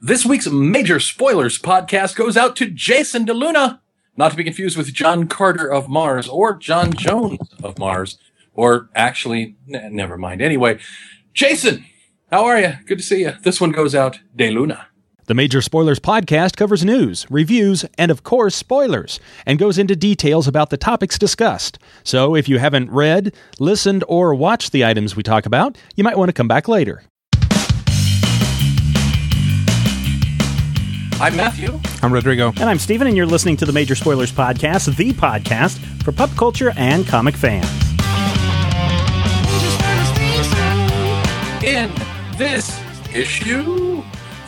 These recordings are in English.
This week's major spoilers podcast goes out to Jason DeLuna, not to be confused with John Carter of Mars or John Jones of Mars, or actually, n- never mind. Anyway, Jason, how are you? Good to see you. This one goes out De Luna. The Major Spoilers podcast covers news, reviews, and of course, spoilers, and goes into details about the topics discussed. So if you haven't read, listened, or watched the items we talk about, you might want to come back later. I'm Matthew. I'm Rodrigo. And I'm Steven, and you're listening to the Major Spoilers Podcast, the podcast for pop culture and comic fans. In this issue,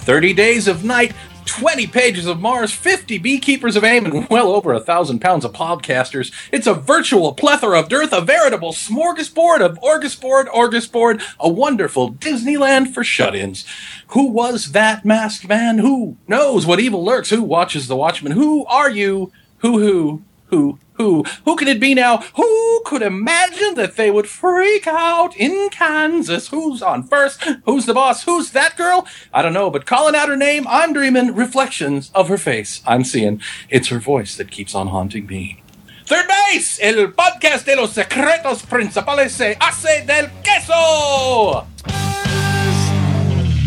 30 Days of Night, 20 pages of Mars, 50 beekeepers of AIM, and well over a thousand pounds of podcasters. It's a virtual plethora of dearth, a veritable smorgasbord of orgasbord, orgasbord, a wonderful Disneyland for shut-ins. Who was that masked man? Who knows what evil lurks? Who watches the Watchmen? Who are you? Who, who, who, who? Who can it be now? Who could imagine that they would freak out in Kansas? Who's on first? Who's the boss? Who's that girl? I don't know, but calling out her name, I'm dreaming reflections of her face. I'm seeing it's her voice that keeps on haunting me. Third base, el podcast de los secretos principales se hace del queso.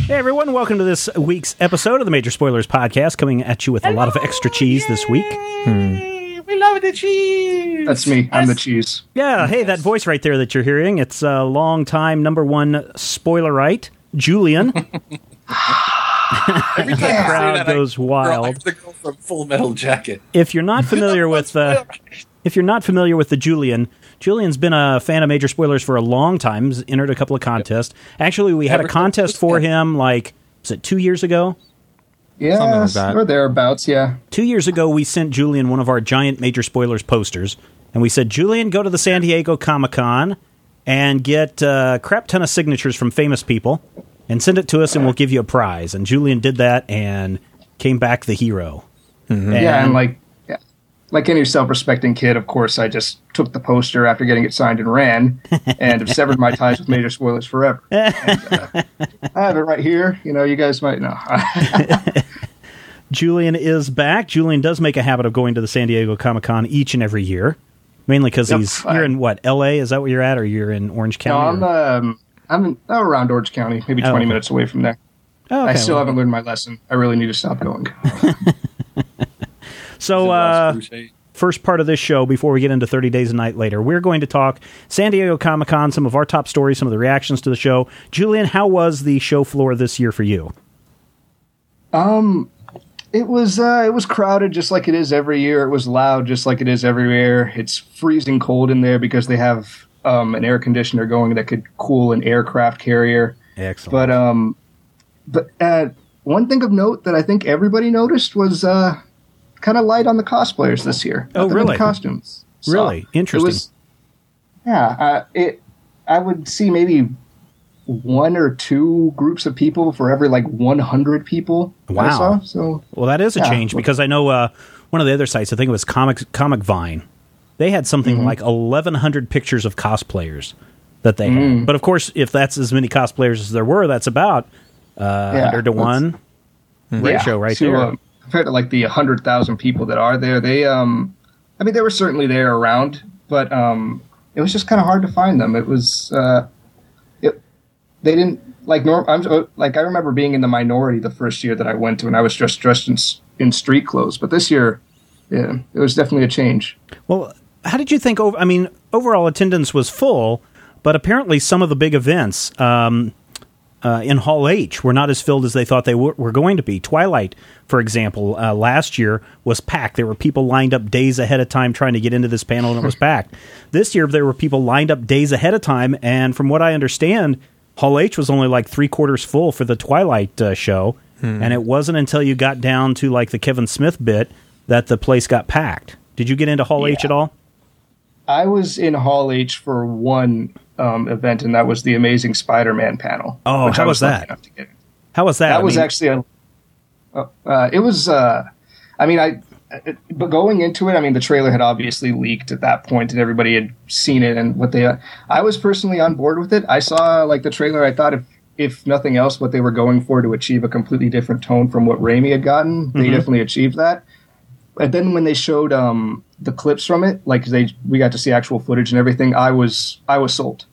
Hey everyone, welcome to this week's episode of the Major Spoilers Podcast, coming at you with a lot of extra cheese this week. Hmm. We love the cheese. That's me. I'm the cheese. Yeah, hey, that voice right there that you're hearing, it's a long time number one spoilerite, Julian. Every time I say crowd that, goes wild. I'm the girl from Full Metal Jacket. If you're not familiar with uh, if you're not familiar with the Julian, Julian's been a fan of Major Spoilers for a long time. He's entered a couple of contests. Actually, we had a contest for him like was it two years ago? Yeah, Something like that. or thereabouts. Yeah. Two years ago, we sent Julian one of our giant Major Spoilers posters, and we said, Julian, go to the San Diego Comic Con and get a crap ton of signatures from famous people and send it to us, and we'll give you a prize. And Julian did that and came back the hero. Mm-hmm. Yeah, and like, like any self-respecting kid, of course, I just took the poster after getting it signed and ran, and have severed my ties with major spoilers forever. And, uh, I have it right here. You know, you guys might know. Julian is back. Julian does make a habit of going to the San Diego Comic Con each and every year, mainly because Yep, he's I- you're in what L.A. Is that where you're at, or you're in Orange County? no, I'm um, I'm in, oh, around Orange County, maybe Oh, 20 okay. minutes away from there. Oh, I still well, haven't learned my lesson. I really need to stop going. So, uh, first part of this show before we get into 30 Days a Night later. We're going to talk San Diego Comic Con, some of our top stories, some of the reactions to the show. Julian, how was the show floor this year for you? Um, It was uh, it was crowded just like it is every year. It was loud just like it is everywhere. It's freezing cold in there because they have um, an air conditioner going that could cool an aircraft carrier. Excellent. But um, but uh, one thing of note that I think everybody noticed was uh, kind of light on the cosplayers this year. Oh, really? Costumes. So Really? Interesting. was- yeah, uh, it. I would see maybe one or two groups of people for every like 100 people Wow. saw. So well, that is a Yeah. change because I know uh, one of the other sites, I think it was Comic, Comic Vine, they had something Mm-hmm. like 1,100 pictures of cosplayers that they Mm. had. But of course, if that's as many cosplayers as there were, that's about uh, Yeah, 100 to 1 ratio right So, there. uh, compared to like the hundred thousand people that are there, they um, I mean, they were certainly there around, but um, it was just kind of hard to find them. It was uh, it they didn't like norm. I'm uh, like I remember being in the minority the first year that I went to, and I was just dressed in in street clothes. But this year, yeah, it was definitely a change. Well, how did you think? Over, I mean, overall attendance was full, but apparently some of the big events um, uh, in Hall H were not as filled as they thought they were, were going to be. Twilight, for example, uh, last year was packed. There were people lined up days ahead of time trying to get into this panel, and it was packed. This year, there were people lined up days ahead of time, and from what I understand, Hall H was only like three quarters full for the Twilight uh, show, and it wasn't until you got down to like the Kevin Smith bit that the place got packed. Did you get into Hall H at all? I was in Hall H for one um, event, and that was the Amazing Spider-Man panel. Oh, how I was that? How was that? that I was mean, actually a uh, uh, it was uh i mean i it, but going into it i mean the trailer had obviously leaked at that point and everybody had seen it and what they uh, i was personally on board with it i saw like the trailer i thought if if nothing else, what they were going for to achieve a completely different tone from what Raimi had gotten. They definitely achieved that. And then when they showed um, the clips from it, like they we got to see actual footage and everything, I was I was sold.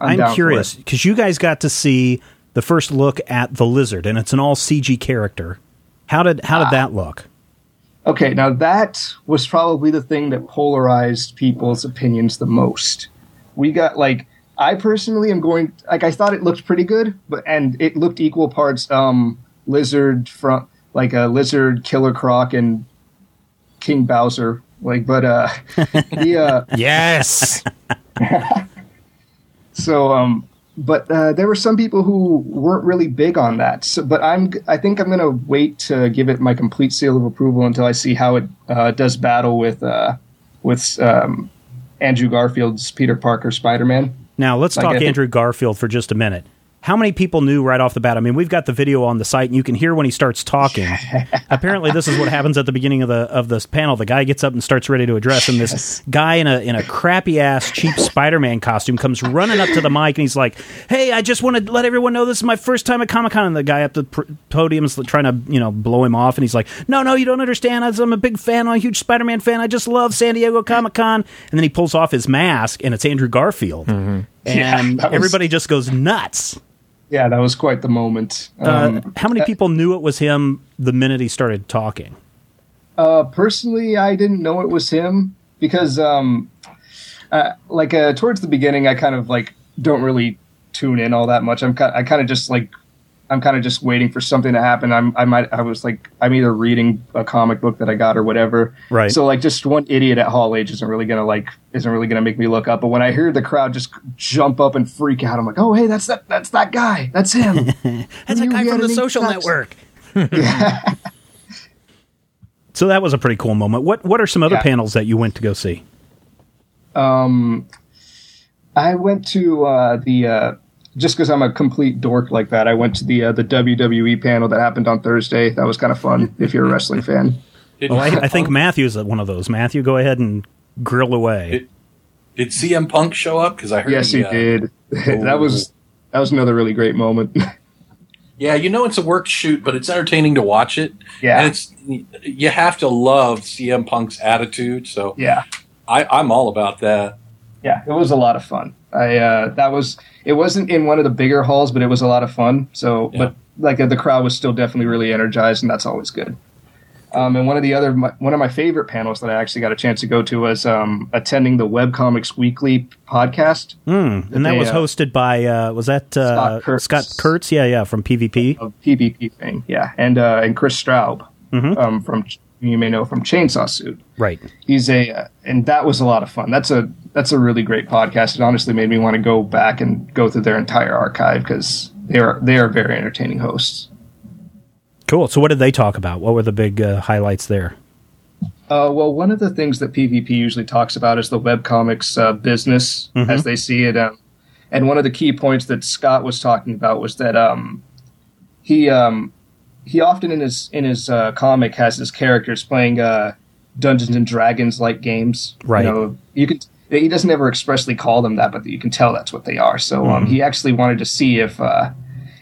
I'm, for curious because you guys got to see the first look at the lizard, and it's an all CG character. How did how did that look? Okay, now that was probably the thing that polarized people's opinions the most. We got like I personally am going like I thought it looked pretty good, but and it looked equal parts um lizard from like a lizard killer croc and King Bowser like but uh the uh Yes, so um but uh, there were some people who weren't really big on that. So, but I'm I think I'm gonna wait to give it my complete seal of approval until I see how it uh, does battle with uh, with um, Andrew Garfield's Peter Parker Spider Man. Now let's Like, talk I think- Andrew Garfield for just a minute. How many people knew right off the bat? I mean, we've got the video on the site, and you can hear when he starts talking. Apparently, this is what happens at the beginning of the of this panel. The guy gets up and starts ready to address him. This guy in a in a crappy ass cheap Spider Man costume comes running up to the mic, and he's like, "Hey, I just want to let everyone know this is my first time at Comic Con." And the guy up the pr- podium is trying to you know blow him off, and he's like, "No, no, you don't understand. I'm a big fan. I'm a huge Spider Man fan. I just love San Diego Comic Con." And then he pulls off his mask, and it's Andrew Garfield, mm-hmm. and Yeah, was- everybody just goes nuts. Yeah, that was quite the moment. Uh, Um, how many people knew it was him the minute he started talking? Uh, personally, I didn't know it was him because, um, uh, like, uh, towards the beginning, I kind of like don't really tune in all that much. I'm ki- I kind of just like I'm kind of just waiting for something to happen. I'm I might I was like I'm either reading a comic book that I got or whatever. Right. So like just one idiot at Hall H isn't really gonna like isn't really gonna make me look up. But when I hear the crowd just jump up and freak out, I'm like, oh hey, that's that that's that guy. That's him. That's a guy from the Social network. so that was a pretty cool moment. What What are some other Yeah. panels that you went to go see? Um, I went to uh, the uh, just because I'm a complete dork like that. I went to the uh, the WWE panel that happened on Thursday. That was kind of fun if you're a wrestling fan. Did, Well, I, I think Matthew's one of those. Matthew, go ahead and grill away. It- did CM Punk show up? Because I heard. Yes, he uh, did. that was that was another really great moment. Yeah, you know it's a work shoot, but it's entertaining to watch it. Yeah. and it's you have to love CM Punk's attitude. So yeah, I, I'm all about that. yeah, it was a lot of fun. I uh, that was it wasn't in one of the bigger halls, but it was a lot of fun. So, Yeah. but like the crowd was still definitely really energized, and that's always good. Um, and one of the other my, one of my favorite panels that I actually got a chance to go to was um, attending the Webcomics Weekly podcast Hmm, and that they, was uh, hosted by uh, was that uh, Scott Kurtz. Scott Kurtz? Yeah, yeah, from PvP. of PvP thing, yeah, and uh, and Kris Straub Mhm. um, from you may know from Chainsaw Suit. Right. He's a uh, and that was a lot of fun. That's a that's a really great podcast. It honestly made me want to go back and go through their entire archive because they are they are very entertaining hosts. Cool. So, what did they talk about? What were the big uh, highlights there? Uh, well, one of the things that PvP usually talks about is the webcomics uh, business Mhm. as they see it. Um, and one of the key points that Scott was talking about was that um, he um, he often in his in his uh, comic has his characters playing uh, Dungeons and Dragons like games. Right. You know, you can. He doesn't ever expressly call them that, but you can tell that's what they are. So um, he actually wanted to see if uh,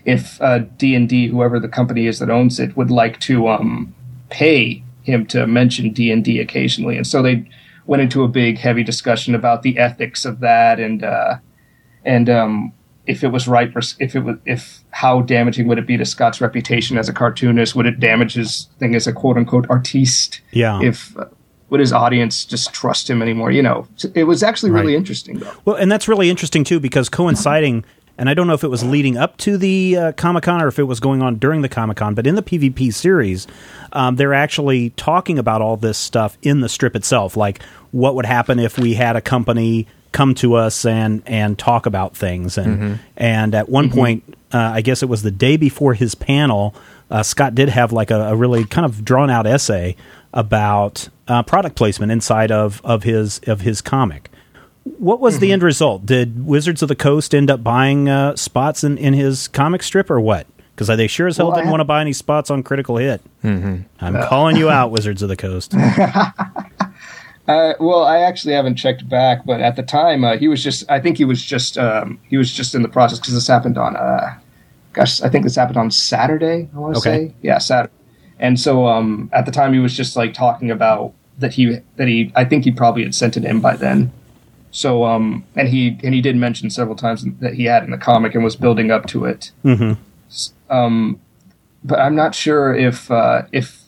if uh, D and D, whoever the company is that owns it, would like to um, pay him to mention D and D occasionally, and so they went into a big, heavy discussion about the ethics of that and uh, and um, if it was right for if it was if how damaging would it be to Scott's reputation as a cartoonist? Would it damage his thing as a quote unquote artiste? Yeah. If uh, would his audience just trust him anymore? You know, it was actually really Right. interesting though. Well, and that's really interesting too because coinciding, and I don't know if it was leading up to the uh, Comic Con or if it was going on during the Comic Con, but in the PvP series, um, they're actually talking about all this stuff in the strip itself, like what would happen if we had a company come to us and and talk about things, and and at one point, uh, I guess it was the day before his panel. Uh, Scott did have like a, a really kind of drawn out essay about uh, product placement inside of, of his of his comic. What was Mm-hmm. the end result? Did Wizards of the Coast end up buying uh, spots in, in his comic strip or what? Because they sure as hell Well, didn't ha- want to buy any spots on Critical Hit. Mm-hmm. I'm calling you out, Wizards of the Coast. Uh, well, I actually haven't checked back, but at the time uh, he was just I think he was just um, he was just in the process because this happened on uh, gosh, I think this happened on Saturday. I want to Okay. say, yeah, Saturday. And so um, at the time, he was just like talking about that he that he I think he probably had sent it in by then. So um, and he and he did mention several times that he had in the comic and was building up to it. Mhm. Um, but I'm not sure if uh, if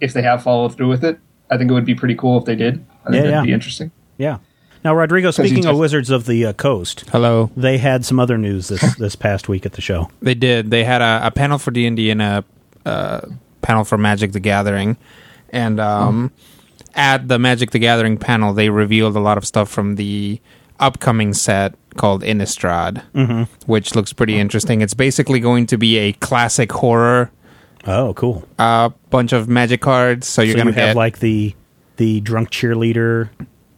if they have followed through with it. I think it would be pretty cool if they did. I think Yeah, that'd yeah. be interesting. Yeah. Now, Rodrigo, you speaking of Wizards of the uh, Coast, Hello. they had some other news this this past week at the show. They did. They had a, a panel for D and D and a uh, panel for Magic the Gathering, and um, at the Magic the Gathering panel, they revealed a lot of stuff from the upcoming set called Innistrad, which looks pretty interesting. It's basically going to be a classic horror Oh, cool. uh, bunch of Magic cards. So you're so gonna you have get like the the drunk cheerleader.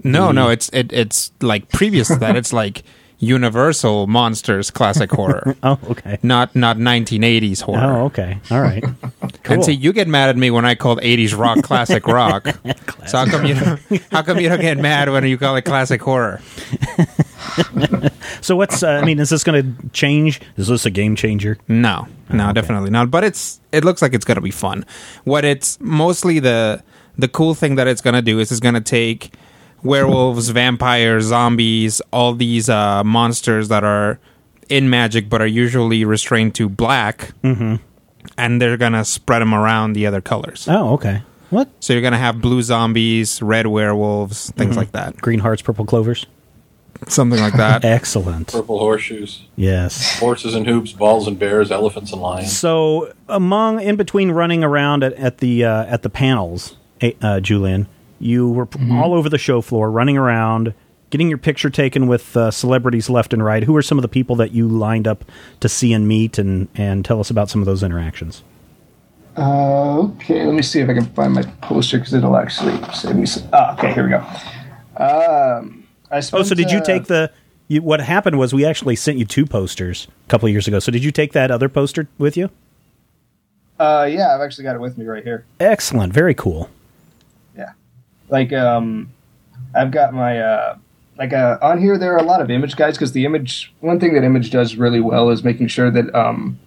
no, no. It's it, it's like previous to that. It's like Universal Monsters classic horror, Oh, okay. not not 1980s horror. Oh, okay. All right. Cool. And see, you get mad at me when I called '80s rock classic rock. so how come you don't, how come you don't get mad when you call it classic horror? So what's? Uh, I mean, is this going to change? Is this a game changer? No, no, definitely not. But it's it looks like it's gonna be fun. What it's mostly the the cool thing that it's gonna do is it's gonna take werewolves, vampires, zombies, all these uh, monsters that are in Magic but are usually restrained to black, and they're gonna spread them around the other colors. Oh, okay. What? So you're gonna have blue zombies, red werewolves, things like that, Green hearts, purple clovers. something like that. Excellent. Purple horseshoes, Yes. horses and hoops, balls and bears, elephants and lions. So among in between running around at, at the uh, at the panels, uh, Julian, you were p all over the show floor, running around, getting your picture taken with uh, celebrities left and right. Who are some of the people that you lined up to see and meet, and and tell us about some of those interactions? Uh, okay, let me see if I can find my poster because it'll actually save me some. Ah, okay, here we go. Um, I Oh, so did you uh, take the? You, what happened was we actually sent you two posters a couple of years ago. So did you take that other poster with you? Uh, yeah, I've actually got it with me right here. Excellent, very cool. Like um, I've got my uh, like uh, on here. There are a lot of image guides because the image. One thing that image does really well is making sure that um,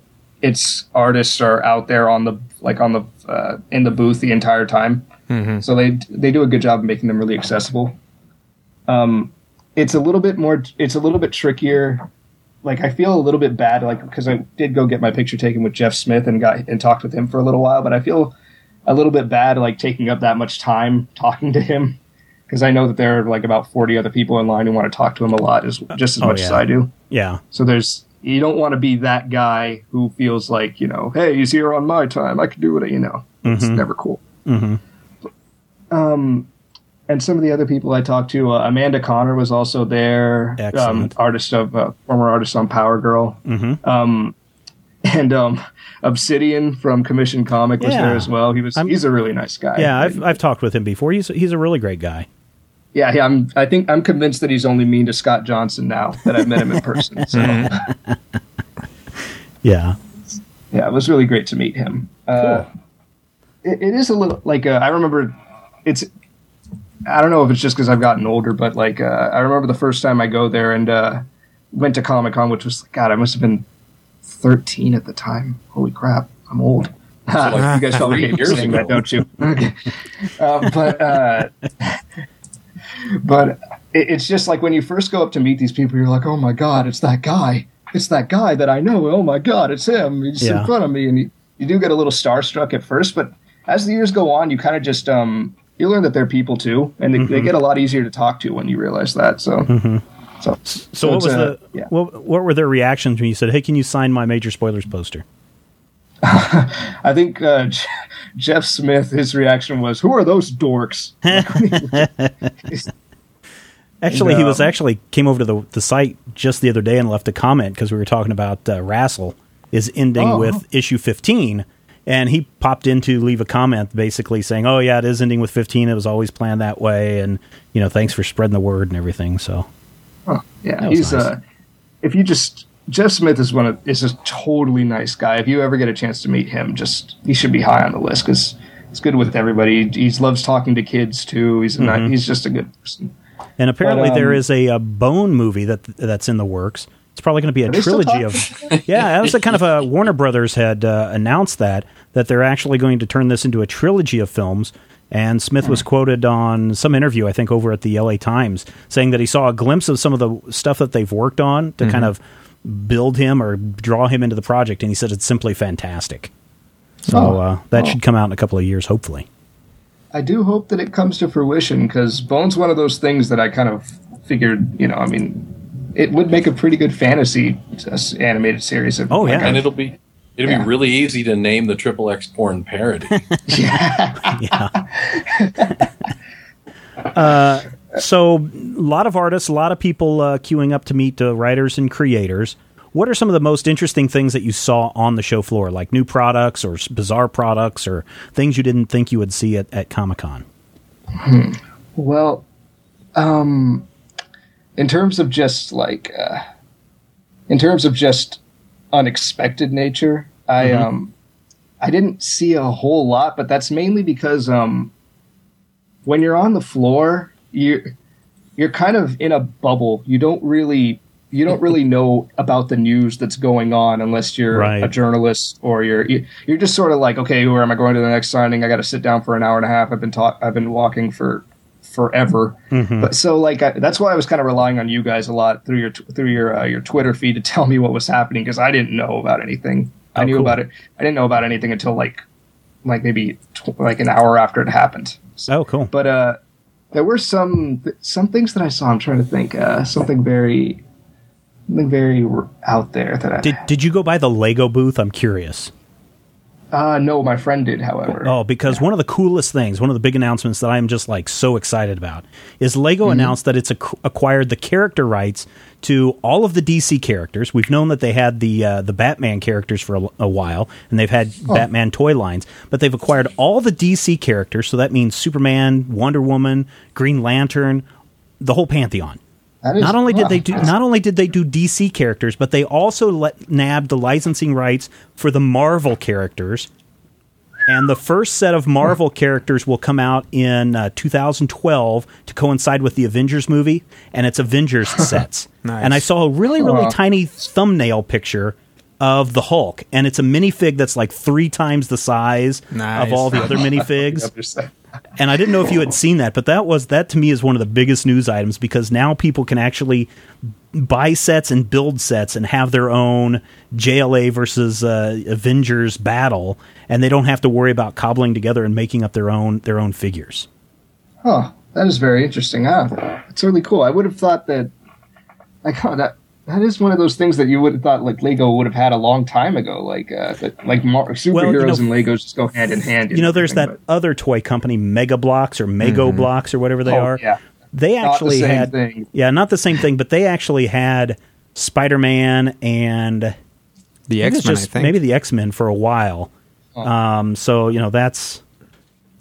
its artists are out there on the like on the uh, in the booth the entire time. So they they do a good job of making them really accessible. Um, it's a little bit more. It's a little bit trickier. Like I feel a little bit bad, like because I did go get my picture taken with Jeff Smith and got and talked with him for a little while, but I feel a little bit bad, like taking up that much time talking to him because I know that there are like about forty other people in line who want to talk to him a lot, as just as Oh, much as. I do. Yeah, So there's you don't want to be that guy who feels like you know, hey, he's here on my time. I can do it. You know, it's never cool. Mm-hmm. Um, and some of the other people I talked to, uh, Amanda Conner was also there. Um, artist of uh, former artist on Power Girl. Mhm. Um, and um, Obsidian from Commission Comic was Yeah. there as well. He was I'm- he's a really nice guy. yeah. I've I've talked with him before. He's he's a really great guy. yeah, yeah. I'm I think I'm convinced that he's only mean to Scott Johnson now that I've met him in person. So Yeah. yeah, it was really great to meet him. Uh, it, it is a little like uh, I remember it's. I don't know if it's just because I've gotten older, but like uh, I remember the first time I go there and uh, went to Comic Con, which was God, I must have been thirteen at the time. Holy crap, I'm old. like you guys probably three hate me years ago. that, don't you? Okay. Uh, but uh, but it, it's just like when you first go up to meet these people, you're like, oh my god, it's that guy. It's that guy that I know. Oh my god, it's him. He's Yeah. in front of me, and you, you do get a little starstruck at first, but as the years go on, you kind of just um you learn that they're people too, and they, Mm-hmm. they get a lot easier to talk to when you realize that. So, so, So, what was uh, the yeah. what, what were their reactions when you said, "Hey, can you sign my major spoilers poster"? I think uh, J- Jeff Smith, his reaction was, "Who are those dorks?" Actually, And, he was um, actually came over to the the site just the other day and left a comment because we were talking about uh, RASL is ending Oh. with issue fifteen, and he popped in to leave a comment basically saying, "Oh yeah, it is ending with fifteen. It was always planned that way, and you know, thanks for spreading the word and everything." So Huh, yeah, That he's nice. uh, if you just Jeff Smith is one of is a totally nice guy. If you ever get a chance to meet him, just he should be high on the list because he's good with everybody. He loves talking to kids too. He's a Mm-hmm. he's just a good person. And apparently, But, um, is a, a Bone movie that that's in the works. It's probably going to be a trilogy of. yeah, that was the kind of a Warner Brothers had uh, announced that that they're actually going to turn this into a trilogy of films. And Smith was quoted on some interview, I think, over at the LA Times, saying that he saw a glimpse of some of the stuff that they've worked on to kind of build him or draw him into the project, and he said it's simply fantastic. So Oh. uh, that Oh. should come out in a couple of years, hopefully. I do hope that it comes to fruition because Bone's one of those things that I kind of figured, you know, I mean, it would make a pretty good fantasy uh, animated series. Of, Oh, yeah. And it'll be it'll Yeah. be really easy to name the triple X porn parody. Yeah. So, a lot of artists, a lot of people uh, queuing up to meet uh, writers and creators. What are some of the most interesting things that you saw on the show floor, like new products or bizarre products or things you didn't think you would see at, at Comic Con? Well, um, in terms of just like, uh, in terms of just unexpected nature, I um, I didn't see a whole lot, but that's mainly because um, when you're on the floor, you you're kind of in a bubble. You don't really you don't really know about the news that's going on unless you're Right. a journalist or you're you- you're just sort of like, okay, where am I going to the next signing? I got to sit down for an hour and a half. I've been taught. I've been walking for forever. But so like I, that's why I was kind of relying on you guys a lot through your through your uh, your Twitter feed to tell me what was happening because I didn't know about anything. I Oh, knew cool. about it. I didn't know about anything until like like maybe tw- like an hour after it happened. So, Oh, cool. but uh, there were some some things that I saw. I'm trying to think. Uh, something very something very r- out there that I Did, did you go by the Lego booth? I'm curious. Uh, no, my friend did. However, Oh, because one of the coolest things, one of the big announcements that I'm just like so excited about is Lego Mm-hmm. announced that it's ac- acquired the character rights to all of the DC characters. We've known that they had the uh, the Batman characters for a, a while, and they've had Oh. Batman toy lines, but they've acquired all the DC characters. So that means Superman, Wonder Woman, Green Lantern, the whole pantheon. Not only did wow, they do not only did they do DC characters, but they also let, nabbed the licensing rights for the Marvel characters. And the first set of Marvel characters will come out in uh, 2012 to coincide with the Avengers movie, and it's Avengers sets. Nice. And I saw a really, really Aw. tiny thumbnail picture of the Hulk, and it's a minifig that's like three times the size Nice. of all the other minifigs understand. And I didn't know if you had seen that, but that was that to me is one of the biggest news items because now people can actually buy sets and build sets and have their own JLA versus uh, Avengers battle, and they don't have to worry about cobbling together and making up their own their own figures. Huh. That is very interesting. Huh? It's really cool. I would have thought that. I got that. That is one of those things that you would have thought like Lego would have had a long time ago. Like uh, that, like Mar- superheroes know- and Legos just go hand in hand. You know, there's that everything, other toy company, Mega Bloks or Mego Blocks or whatever they Oh, are. yeah. They Not the actually same had, thing. yeah, not the same thing, but they actually had Spider Man and The X Men, I just- think. maybe the X Men for a while. Um, so you know that's but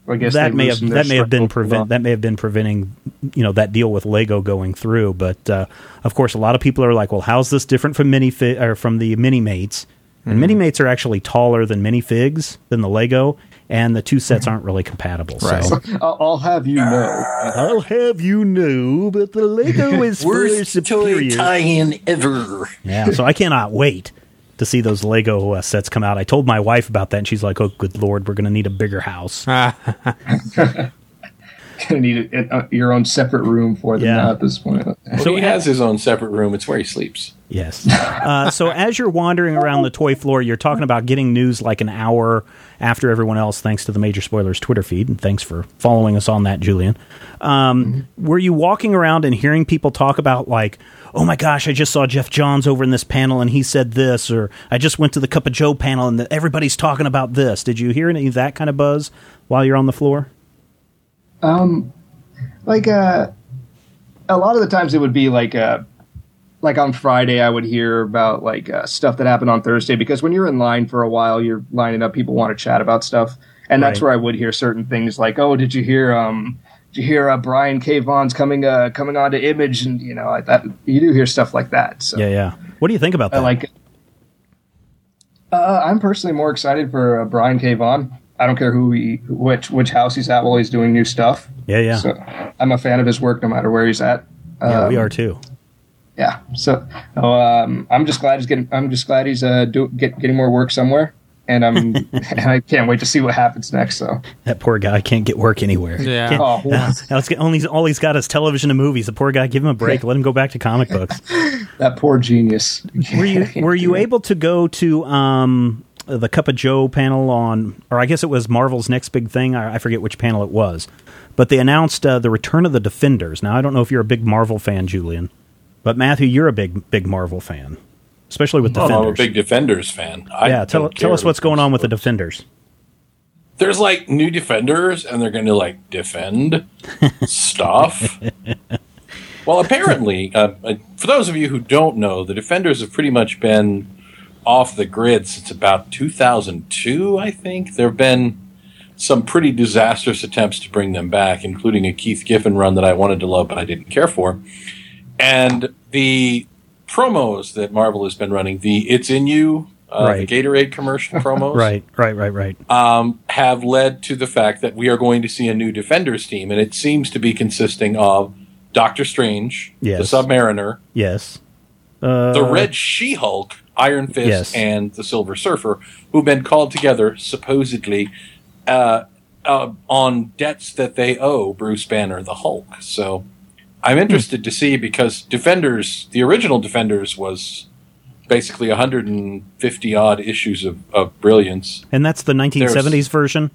I guess that may have that may have been prevent that may have been preventing you know that deal with Lego going through. But uh, of course, a lot of people are like, "Well, how's this different from mini or from the mini mates?" And mini mates are actually taller than mini figs than the Lego, and the two sets aren't really compatible. Right. So I'll, I'll have you know. I'll have you know, but the Lego is far Worst toy superior. tie-in ever. Yeah, so I cannot wait to see those Lego uh, sets come out. I told my wife about that, and she's like, "Oh, good lord, we're going to need a bigger house." Gonna need a, a, your own separate room for them Yeah. now at this point. So he has his own separate room. It's where he sleeps. Yes. Uh, so as you're wandering around the toy floor, you're talking about getting news like an hour after everyone else, thanks to the Major Spoilers Twitter feed, and thanks for following us on that, Julian. Um, Were you walking around and hearing people talk about like, "Oh my gosh, I just saw Geoff Johns over in this panel and he said this," or "I just went to the Cup of Joe panel and the, everybody's talking about this"? Did you hear any of that kind of buzz while you're on the floor? Like uh a lot of the times it would be like uh like on Friday I would hear about like uh, stuff that happened on Thursday because when you're in line for a while you're lining up people want to chat about stuff. And that's Right. where I would hear certain things like oh did you hear um did you hear uh, Brian K. Vaughan's coming uh coming on to Image? And you know I, that you do hear stuff like that so. Yeah, yeah. What do you think about I that? like uh, I'm personally more excited for uh, Brian K. Vaughan I don't care who he which which house he's at while he's doing new stuff yeah, yeah. so I'm a fan of his work no matter where he's at. yeah, we Um, are too. yeah. So um, I'm just glad he's getting. I'm just glad he's uh, do, get, getting more work somewhere, and I'm and I can't wait to see what happens next. So That poor guy can't get work anywhere. Yeah. Can't- Oh, uh, now it's- only all he's got is television and movies. The poor guy, give him a break. Let him go back to comic books. that poor genius. were you were you able to go to um, the Cup of Joe panel on, or I guess it was Marvel's next big thing. I, I forget which panel it was, but they announced uh, the return of the Defenders. Now I don't know if you're a big Marvel fan, Julian, but Matthew, you're a big big Marvel fan, especially with Defenders. I'm a big Defenders fan. I yeah, tell tell us what's going on with the Defenders. there's like new defenders and they're going to like defend stuff. well, apparently, uh, uh, for those of you who don't know, the defenders have pretty much been off the grid since about 2002, I think. There have been some pretty disastrous attempts to bring them back, including a Keith Giffen run that I wanted to love but I didn't care for. And the promos that Marvel has been running, the It's In You, uh, Right. the Gatorade commercial promos Right, right, right, right. um, have led to the fact that we are going to see a new Defenders team, and it seems to be consisting of Doctor Strange, the Yes. Submariner, Yes. Uh, the Red She Hulk, Iron Fist, Yes. and the Silver Surfer, who've been called together supposedly uh, uh, on debts that they owe Bruce Banner, the Hulk. So I'm interested to see because Defenders, the original Defenders, was basically 150 odd issues of, of brilliance. and that's the 1970s version.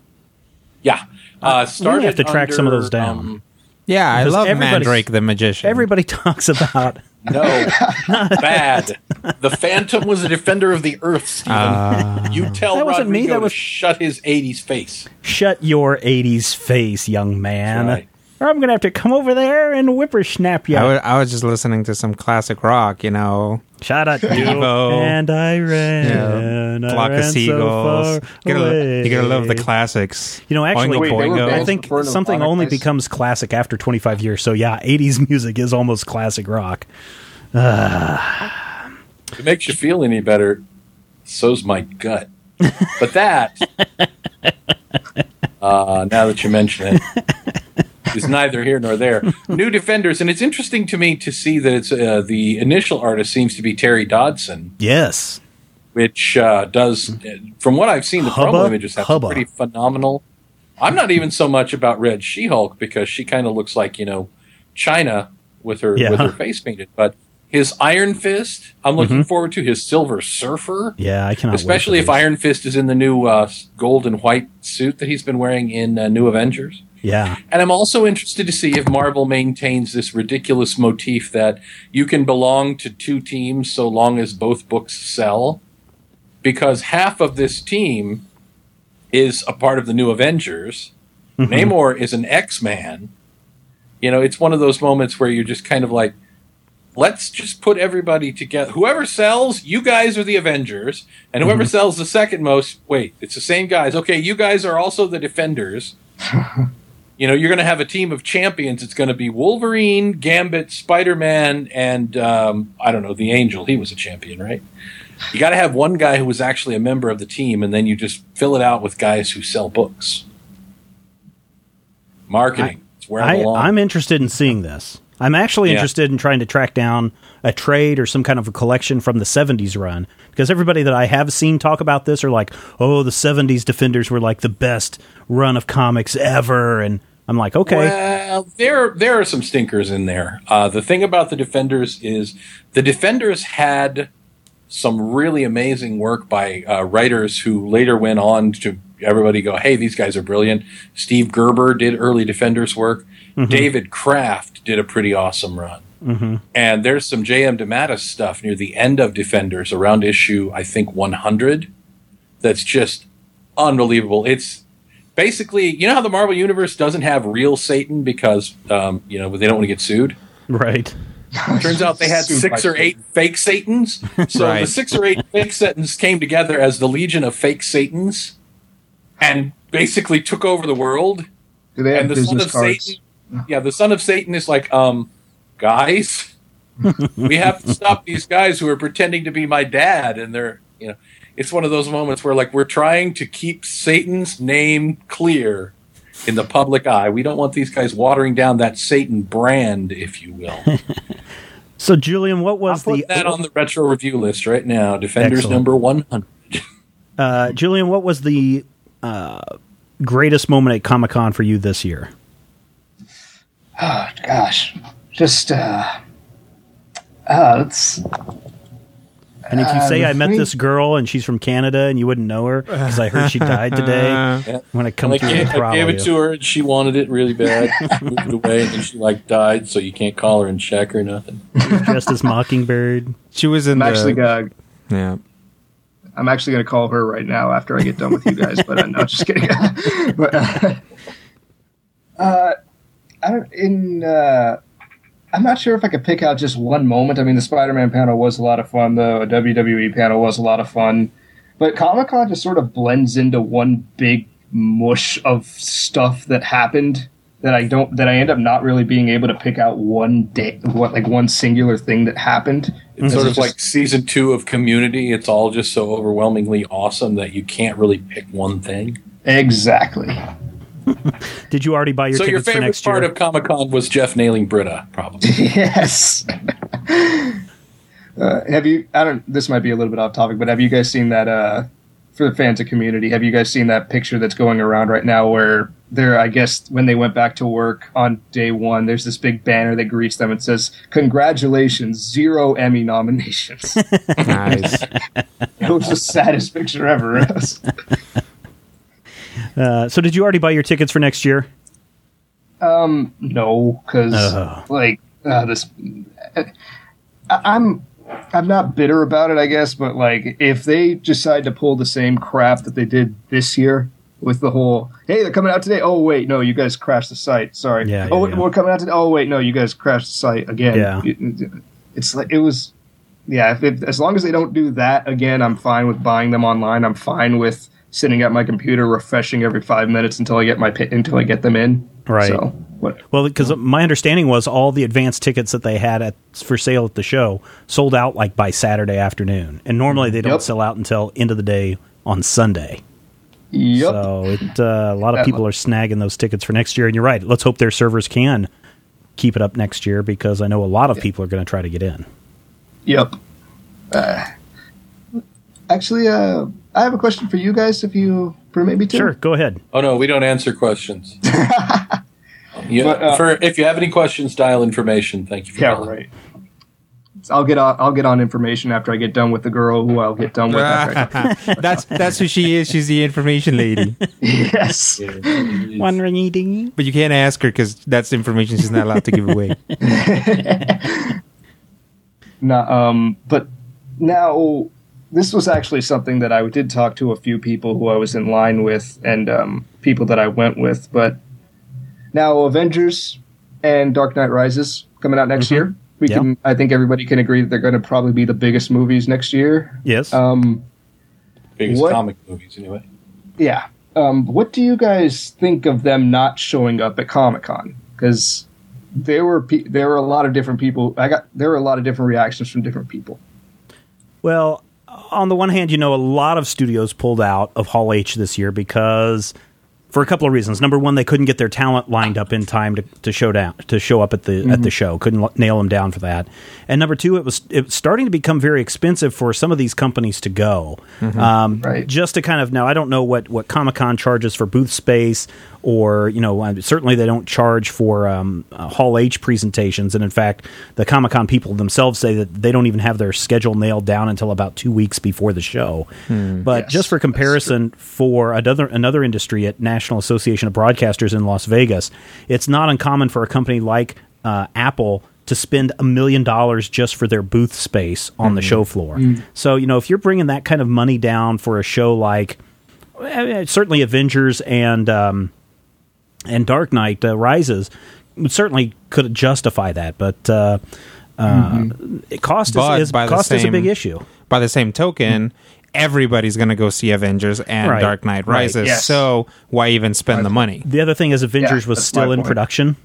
Yeah. Uh, started have to track some of those down. um, Yeah, I love Mandrake the Magician. Everybody talks about no, bad. The Phantom was a defender of the Earth. Stephen. Ah. you tell That wasn't me, that to was- shut his '80s face. shut your 80s face, young man. That's right. Or I'm going to have to come over there and whippersnap you. I wa- I was just listening to some classic rock, you know. Shut up, you. Devo. And I ran. I Flock ran of so seagulls. far you, gotta, away. you gotta love the classics. You know, actually, Oingo Wait, they Boingo. I think something only guys? becomes classic after 25 years. So, yeah, 80s music is almost classic rock. If it makes you feel any better, so's my gut. But that, uh, now that you mention it, is neither here nor there. New Defenders, and it's interesting to me to see that it's uh, the initial artist seems to be Terry Dodson. Yes. which uh, does, from what I've seen, the Hubba promo images have hubba. pretty phenomenal. I'm not even so much about Red She-Hulk because she kind of looks like you know China with her Yeah. with her face painted, but his Iron Fist, I'm looking Mm-hmm. forward to his Silver Surfer, Yeah, I cannot wait especially if. Iron Fist is in the new uh, gold and white suit that he's been wearing in uh, New Avengers. Yeah. And I'm also interested to see if Marvel maintains this ridiculous motif that you can belong to two teams so long as both books sell. Because half of this team is a part of the new Avengers. Mm-hmm. Namor is an X Man. You know, it's one of those moments where you're just kind of like, let's just put everybody together. Whoever sells, you guys are the Avengers. And whoever mm-hmm. sells the second most, wait, it's the same guys. Okay, you guys are also the Defenders. You know, you're going to have a team of champions. It's going to be Wolverine, Gambit, Spider Man, and um, I don't know, the Angel. He was a champion, right? You got to have one guy who was actually a member of the team, and then you just fill it out with guys who sell books. Marketing. it's where I, I. I'm interested in seeing this. I'm actually Yeah. interested in trying to track down a trade or some kind of a collection from the 70s run because everybody that I have seen talk about this are like, "Oh, the 70s Defenders were like the best run of comics ever." And I'm like, "Okay, Well, there there are some stinkers in there. Uh, the thing about the Defenders is the Defenders had some really amazing work by uh, writers who later went on to everybody go, hey, these guys are brilliant. Steve Gerber did early Defenders work. David Kraft did a pretty awesome run. And there's some J.M. DeMatteis stuff near the end of Defenders around issue, I think, 100 that's just unbelievable. It's basically, you know how the Marvel Universe doesn't have real Satan because, um, you know, they don't want to get sued? right." Turns out they had six or eight fake Satans. So the six or eight fake Satans came together as the Legion of Fake Satans and basically took over the world. Do they have And the son of cards? Satan, yeah, the son of Satan is like, um, guys, we have to stop these guys who are pretending to be my dad, and they're, you know, it's one of those moments where like we're trying to keep Satan's name clear in the public eye. We don't want these guys watering down that Satan brand, if you will. So, Julian, what I'll was put the that on the retro review list right now. Defenders Excellent. number one hundred. uh, Julian? What was the uh, greatest moment at Comic Con for you this year? Oh gosh, just uh, uh it's And if you Uh, say the I met thing- this girl and she's from Canada and you wouldn't know her because I heard she died today, Yeah. when it comes I to gave, the I gave it to her, and she wanted it really bad. moved away, and then she like died, so you can't call her and check or nothing. dressed as Mockingbird. She was in I'm the actually gonna yeah. I'm actually gonna call her right now after I get done with you guys. but uh, no, just kidding. but uh, uh, I don't in. Uh, I'm not sure if I could pick out just one moment. I mean, the Spider-Man panel was a lot of fun. The WWE panel was a lot of fun, but Comic Con just sort of blends into one big mush of stuff that happened that I don't that I end up not really being able to pick out one day, what like one singular thing that happened. It's sort of just- like season two of Community. It's all just so overwhelmingly awesome that you can't really pick one thing. exactly. Did you already buy your so your tickets for favorite next part year? of Comic Con was Jeff nailing Britta, probably. Yes. uh, have you? I don't. This might be a little bit off topic, but have you guys seen that? Uh, for the fans of Community, have you guys seen that picture that's going around right now? Where they're, I guess, when they went back to work on day one, there's this big banner that greets them. It says, "Congratulations, zero Emmy nominations." Nice. it was the saddest picture ever. Uh, so, did you already buy your tickets for next year? Um no, because Ugh. like uh, this, I, I'm I'm not bitter about it, I guess, but like if they decide to pull the same crap that they did this year with the whole hey they're coming out today oh wait no you guys crashed the site sorry. Yeah, oh yeah, we're coming out today oh wait no you guys crashed the site again. Yeah. It- it's like it was yeah if it, as long as they don't do that again I'm fine with buying them online. I'm fine with sitting at my computer refreshing every five minutes until I get my until I get them in Right. so what Well, because my understanding was all the advance tickets that they had at, for sale at the show sold out like by Saturday afternoon, and normally they don't Yep. sell out until end of the day on Sunday. Yep. So it, uh, a lot of people are snagging those tickets for next year, and you're right. Let's hope their servers can keep it up next year because I know a lot of people are going to try to get in. Yep. Uh, actually, uh, I have a question for you guys, if you permit me to. Sure, go ahead. Oh no, we don't answer questions. yeah, But, uh, for if you have any questions, dial information. Thank you for Yeah, calling. right. I'll get on. I'll get on information after I get done with the girl who I'll get done with. after I- that's that's who she is. She's the information lady. yes. One ringy dingy. But you can't ask her because that's information she's not allowed to give away. No, um, but now this was actually something that I did talk to a few people who I was in line with and um, people that I went with. But now Avengers and Dark Knight Rises coming out next year. We Yeah. can. I think everybody can agree that they're going to probably be the biggest movies next year. Yes. Um, Biggest What- comic movies, anyway. yeah. Um, what do you guys think of them not showing up at Comic Con? Because there were pe- there were a lot of different people. I got there were a lot of different reactions from different people. Well, on the one hand, you know, a lot of studios pulled out of Hall H this year because for a couple of reasons. Number one, they couldn't get their talent lined up in time to, to show down to show up at the at the show. Couldn't l- nail them down for that. And number two, it was it was starting to become very expensive for some of these companies to go. Um, Right. Just to kind of now, I don't know what what Comic Con charges for booth space, or you know, uh, certainly they don't charge for um, uh, Hall H presentations. And in fact, the Comic Con people themselves say that they don't even have their schedule nailed down until about two weeks before the show. But Yes, just for comparison, for another another industry at National Association of Broadcasters in Las Vegas, it's not uncommon for a company like uh, Apple to spend a million dollars just for their booth space on the show floor. So you know, if you're bringing that kind of money down for a show like eh, certainly Avengers and um, and Dark Knight uh, Rises, certainly could justify that, but. Uh, uh, Cost But is, is by the cost is a big issue. By the same token, everybody's going to go see Avengers and Right. Dark Knight Right. Rises. Yes. So why even spend the money? The other thing is Avengers Yeah, was still my in point. production,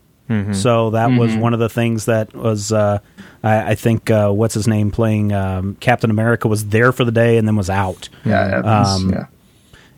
so that was one of the things that was. Uh, I, I think uh, what's his name playing um, Captain America was there for the day and then was out. Yeah, Evans, Um, yeah.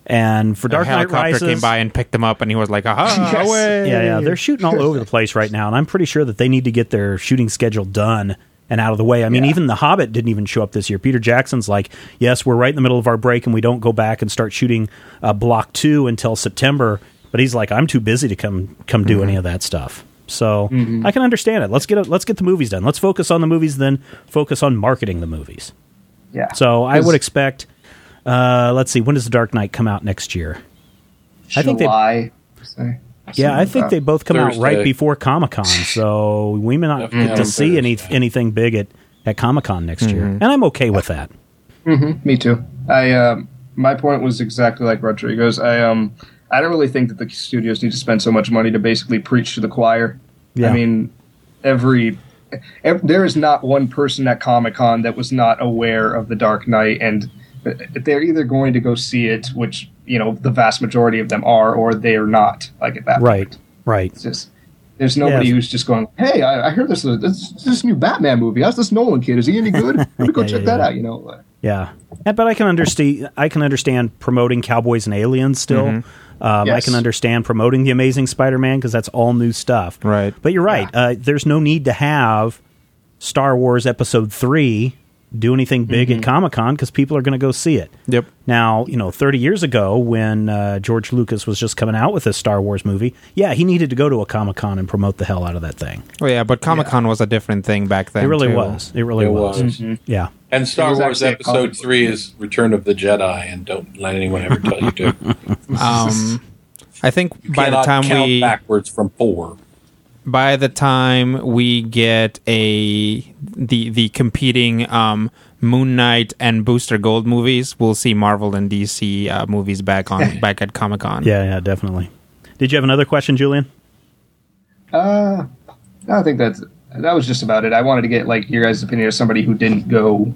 And for A Dark Knight helicopter Rises, came by and picked him up, and he was like, "Aha, Yes. away!" yeah, yeah, they're shooting all over the place right now, and I'm pretty sure that they need to get their shooting schedule done and out of the way. I mean, Yeah. even The Hobbit didn't even show up this year. Peter Jackson's like, yes, we're right in the middle of our break, and we don't go back and start shooting uh, Block Two until September. But he's like, I'm too busy to come come do any of that stuff. So I can understand it. Let's get it, let's get the movies done. Let's focus on the movies, then focus on marketing the movies. Yeah. So I would expect. Uh, let's see, when does The Dark Knight come out next year? I think they- July, say. Yeah, I think they both come out right before Comic Con, so we may not get to see any anything big at, at Comic Con next year, and I'm okay with that. Me too. I um, my point was exactly like Rodrigo's. I um I don't really think that the studios need to spend so much money to basically preach to the choir. Yeah. I mean, every, ev there is not one person at Comic Con that was not aware of the Dark Knight, and they're either going to go see it, which you know the vast majority of them are, or they are not. Like at that Right, point. right. It's just there's nobody Yes. who's just going, "Hey, I, I heard this, this this new Batman movie. How's this Nolan kid? Is he any good? Let me go Yeah, check yeah, that yeah. out." You know. Yeah, but I can understand. I can understand promoting Cowboys and Aliens still. Um, I can understand promoting the Amazing Spider-Man because that's all new stuff. Right. But you're right. Uh, there's no need to have Star Wars Episode Three do anything big at Comic Con because people are going to go see it. Yep. Now, you know, 30 years ago when uh, George Lucas was just coming out with this Star Wars movie, yeah, he needed to go to a Comic Con and promote the hell out of that thing. Oh yeah, but Comic Con was a different thing back then. It really too. was. It really It was. was. Yeah. And Star Wars Episode 3 is Return of the Jedi, and don't let anyone ever tell you to. Um, I think You by the cannot time count we backwards from 4. By the time we get a the the competing um, Moon Knight and Booster Gold movies, we'll see Marvel and DC uh, movies back on back at Comic Con. Yeah, yeah, definitely. Did you have another question, Julian? Uh, I think that's that was just about it. I wanted to get like your guys' opinion as somebody who didn't go.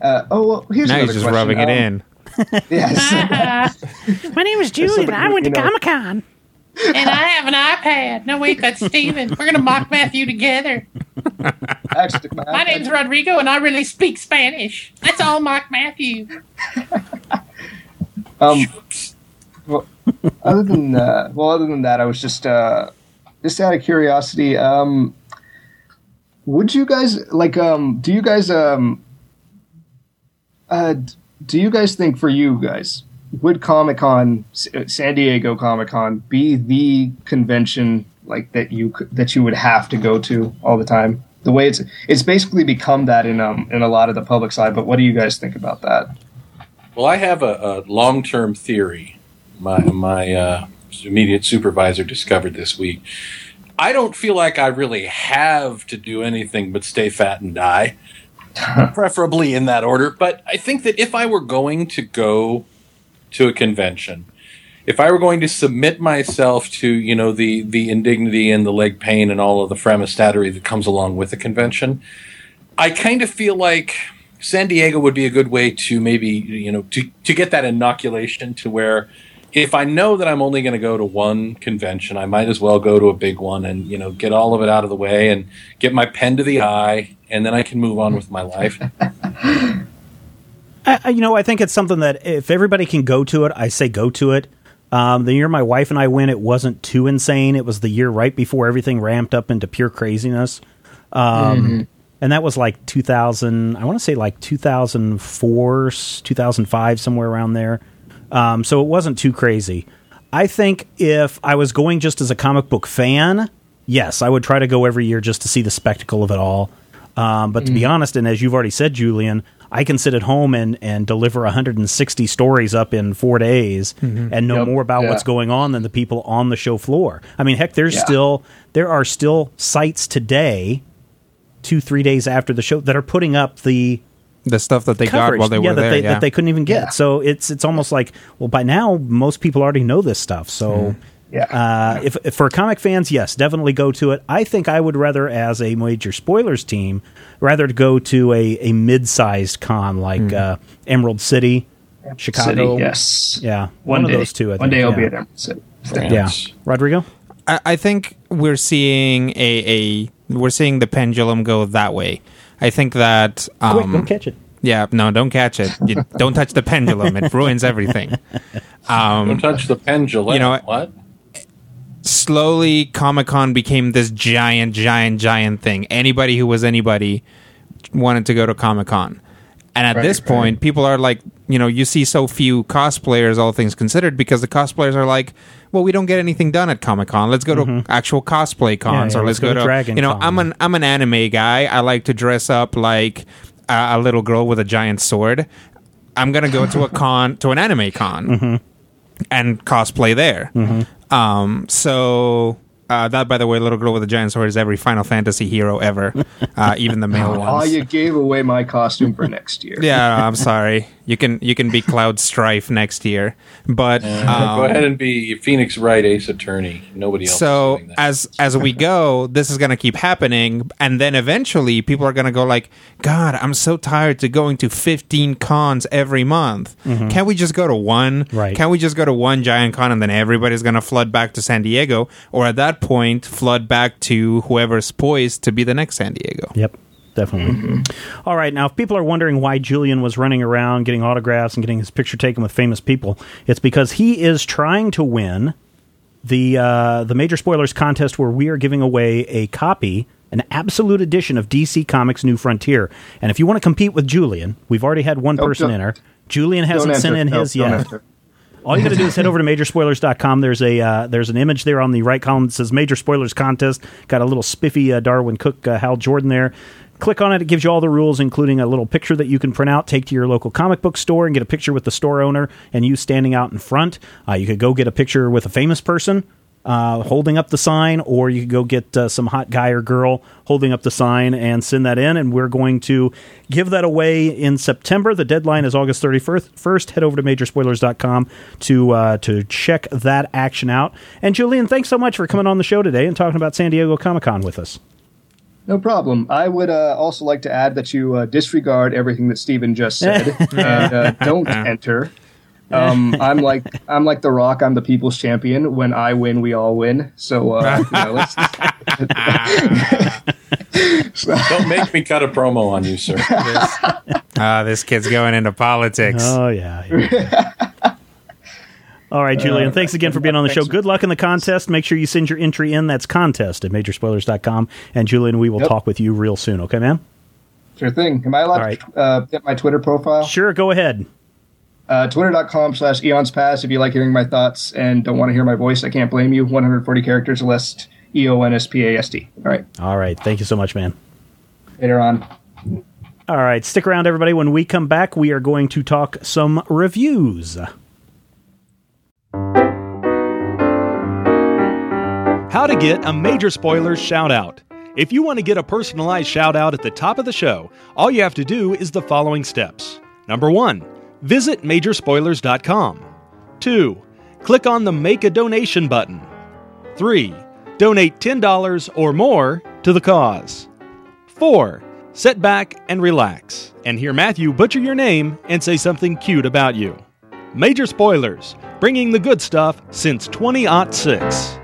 Uh, oh, well, here's Now another he's just question. rubbing it Um, in. Yes. My name is Julian. I went to Comic Con. And I have an iPad. No, wait, that's Steven. We're going to mock Matthew together. My, name's Rodrigo, and I really speak Spanish. Let's all mock Matthew. Um, well, other than uh, well, other than that, I was just uh, just out of curiosity. Um, would you guys like? Um, do you guys um, uh, do you guys think for you guys would Comic Con, San Diego Comic Con, be the convention like that you could, that you would have to go to all the time? The way it's it's basically become that in um in a lot of the public side. But what do you guys think about that? Well, I have a, a long term theory. My my uh, immediate supervisor discovered this week. I don't feel like I really have to do anything but stay fat and die, preferably in that order. But I think that if I were going to go to a convention, if I were going to submit myself to you know the the indignity and the leg pain and all of the framistatery that comes along with a convention, I kind of feel like San Diego would be a good way to maybe you know to to get that inoculation to where if I know that I'm only going to go to one convention, I might as well go to a big one and you know get all of it out of the way and get my pen to the eye, and then I can move on with my life. I, you know, I think it's something that if everybody can go to it, I say go to it. Um, the year my wife and I went, it wasn't too insane. It was the year right before everything ramped up into pure craziness. Um, And that was like 2000, I want to say like 2004, 2005, somewhere around there. Um, so it wasn't too crazy. I think if I was going just as a comic book fan, yes, I would try to go every year just to see the spectacle of it all. Um, but to be mm. honest, and as you've already said, Julian, I can sit at home and, and deliver 160 stories up in four days mm-hmm. and know Yep. more about Yeah. what's going on than the people on the show floor. I mean, heck, there's Yeah. still there are still sites today, two three days after the show, that are putting up the The stuff that they coverage, got while they yeah, were that there. they yeah. that they couldn't even get. Yeah. So it's it's almost like well, by now most people already know this stuff. So. Mm-hmm. Yeah. Uh, if, if for comic fans, yes, definitely go to it. I think I would rather, as a major spoilers team, rather to go to a, a mid-sized con like uh, Emerald City, Chicago. City, yes. Yeah, One, one, day, of those two. I one day I'll yeah. be at Emerald City. Yeah, Rodrigo. I, I think we're seeing a, a we're seeing the pendulum go that way. I think that um, Quick, don't catch it. yeah no don't catch it you, don't touch the pendulum it ruins everything. Don't touch the pendulum. You know what? Slowly Comic Con became this giant, giant, giant thing. Anybody who was anybody wanted to go to Comic Con. And at Right, this right. point, people are like, you know, you see so few cosplayers, all things considered, because the cosplayers are like, well, we don't get anything done at Comic Con. Let's go to actual cosplay cons, Mm-hmm. yeah, or let's let's go go, to Dragon you know, Con. I'm an I'm an anime guy. I like to dress up like a, a little girl with a giant sword. I'm gonna go to a con, to an anime con, Mm-hmm. and cosplay there. Um, so uh, that, by the way, little girl with a giant sword is every Final Fantasy hero ever, uh, even the male ones. Oh, you gave away my costume for next year. Yeah, I'm sorry. You can you can be Cloud Strife next year, but um, Go ahead and be Phoenix Wright Ace Attorney. Nobody else. so is as as we go, this is going to keep happening, and then eventually people are going to go like, "God, I'm so tired to going to 15 cons every month. Can't we just go to one? Right. Can't we just go to one giant con, and then everybody's going to flood back to San Diego, or at that point, flood back to whoever's poised to be the next San Diego? Yep, definitely. All right, now if people are wondering why Julian was running around getting autographs and getting his picture taken with famous people, it's because he is trying to win the uh, the major spoilers contest where we are giving away a copy, an absolute edition of DC Comics New Frontier. And if you want to compete with Julian, we've already had one Nope, person don't- enter. Julian hasn't sent enter. in No, his don't yet. enter. All you got to do is head over to majorspoilers.com. There's a uh, there's an image there on the right column that says Major Spoilers Contest. Got a little spiffy uh, Darwyn Cooke uh, Hal Jordan there. Click on it. It gives you all the rules, including a little picture that you can print out, take to your local comic book store, and get a picture with the store owner and you standing out in front. Uh, you could go get a picture with a famous person uh, holding up the sign, or you could go get uh, some hot guy or girl holding up the sign and send that in. And we're going to give that away in September. The deadline is August 31st. First, head over to majorspoilers.com to, uh, to check that action out. And Julian, thanks so much for coming on the show today and talking about San Diego Comic Con with us. No problem. I would uh, also like to add that you uh, disregard everything that Steven just said and uh, don't enter. Um, I'm like I'm like the Rock. I'm the people's champion. When I win, we all win. So uh, you know, let's, Don't make me cut a promo on you, sir. Ah, this kid's going into politics. Oh, yeah. Here. All right, Julian, thanks again for being on the show. Good luck in the contest. Make sure you send your entry in. That's contest at majorspoilers.com. And Julian, we will Yep. talk with you real soon. Okay, man? sure thing. Am I allowed All right. to uh, get my Twitter profile? Sure, go ahead. Uh, Twitter.com slash eons past if you like hearing my thoughts and don't want to hear my voice. I can't blame you. 140 characters less E O N S P A S T. All right. All right. Thank you so much, man. Later on. All right. Stick around, everybody. When we come back, we are going to talk some reviews. How to get a major spoilers shout out. If you want to get a personalized shout out at the top of the show, all you have to do is the following steps. Number one, visit majorspoilers.com. Two, click on the Make a Donation button. Three, donate $10 or more to the cause. Four, sit back and relax and hear Matthew butcher your name and say something cute about you. Major Spoilers, bringing the good stuff since 2006.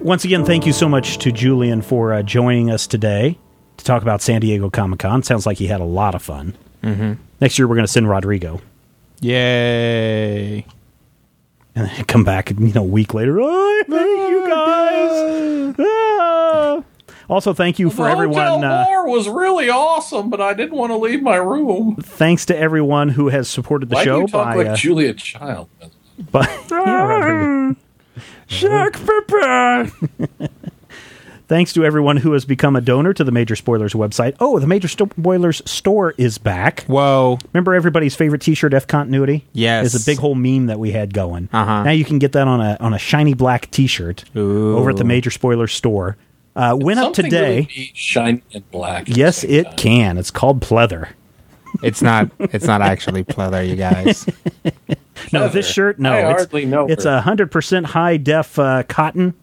Once again, thank you so much to Julian for uh, joining us today to talk about San Diego Comic Con. Sounds like he had a lot of fun. Mm-hmm. Next year, we're going to send Rodrigo. Yay! and then come back, you know, a week later. Oh, thank you guys. Ah. Also, thank you for the everyone. hotel Uh, bar was really awesome, but I didn't want to leave my room. thanks to everyone who has supported the Why do show you talk by, like uh, Julia Child? by yeah, Rodrigo. Thanks to everyone who has become a donor to the Major Spoilers website. Oh, the Major Spoilers store is back. Whoa! Remember everybody's favorite T-shirt, F Continuity? Yes. it's a big whole meme that we had going. Uh-huh. Now you can get that on a on a shiny black T-shirt Ooh. over at the Major Spoilers store. Uh, went up today. really be shiny and black. yes, it time. can. It's called pleather. It's not. It's not actually pleather, you guys. No, this shirt. No, I it's, hardly know It's a hundred percent high def uh, cotton.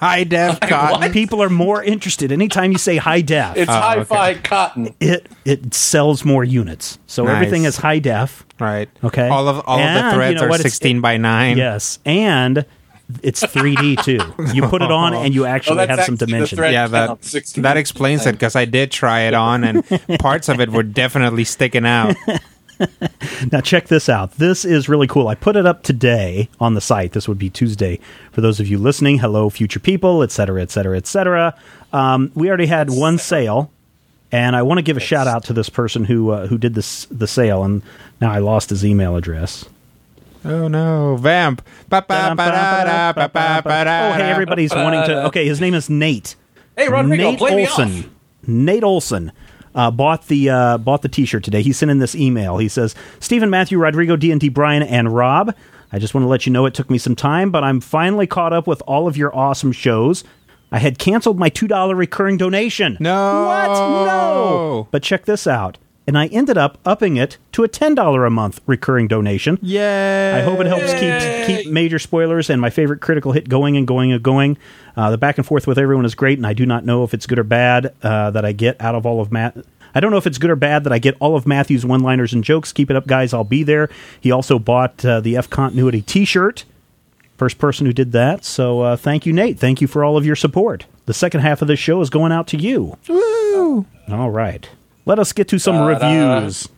High def cotton. People are more interested. Anytime you say high def, It's Oh, hi-fi cotton. it it sells more units. So Nice. everything is high def. Right. Okay. All of all And of the you threads know are what? It's- sixteen by nine. Yes, and it's 3D too. You put it on, and you Oh, actually that's have some actually dimension. Yeah, that that explains it because I did try it on and parts of it were definitely sticking out. Now, check this out. This is really cool. I put it up today on the site. This would be Tuesday for those of you listening. Hello, future people, etc., etc., et cetera, et cetera. Um, we already had one sale, and I want to give a shout out to this person who uh, who did this the sale, and now I lost his email address. Oh no, vamp. Oh, hey, everybody's wanting to. Okay, his name is Nate. Hey, Rodrigo, Nate play me Olson. off. Nate Olson uh, bought the uh, bought the T-shirt today. He sent in this email. He says, "Stephen, Matthew, Rodrigo, D and D, Brian, and Rob. I just want to let you know it took me some time, but I'm finally caught up with all of your awesome shows. I had canceled my two dollar recurring donation. No. what? No. But check this out." And I ended up upping it to a ten dollar a month recurring donation. Yay. I hope it helps keep keep major spoilers and my favorite critical hit going and going and going. Uh, the back and forth with everyone is great, and I do not know if it's good or bad uh, that I get out of all of Matt. I don't know if it's good or bad that I get all of Matthew's one-liners and jokes. Keep it up, guys. I'll be there. He also bought uh, the F Continuity T-shirt. First person who did that. So uh, thank you, Nate. Thank you for all of your support. The second half of this show is going out to you. Woo. All right. Let us get to some Da-da. reviews.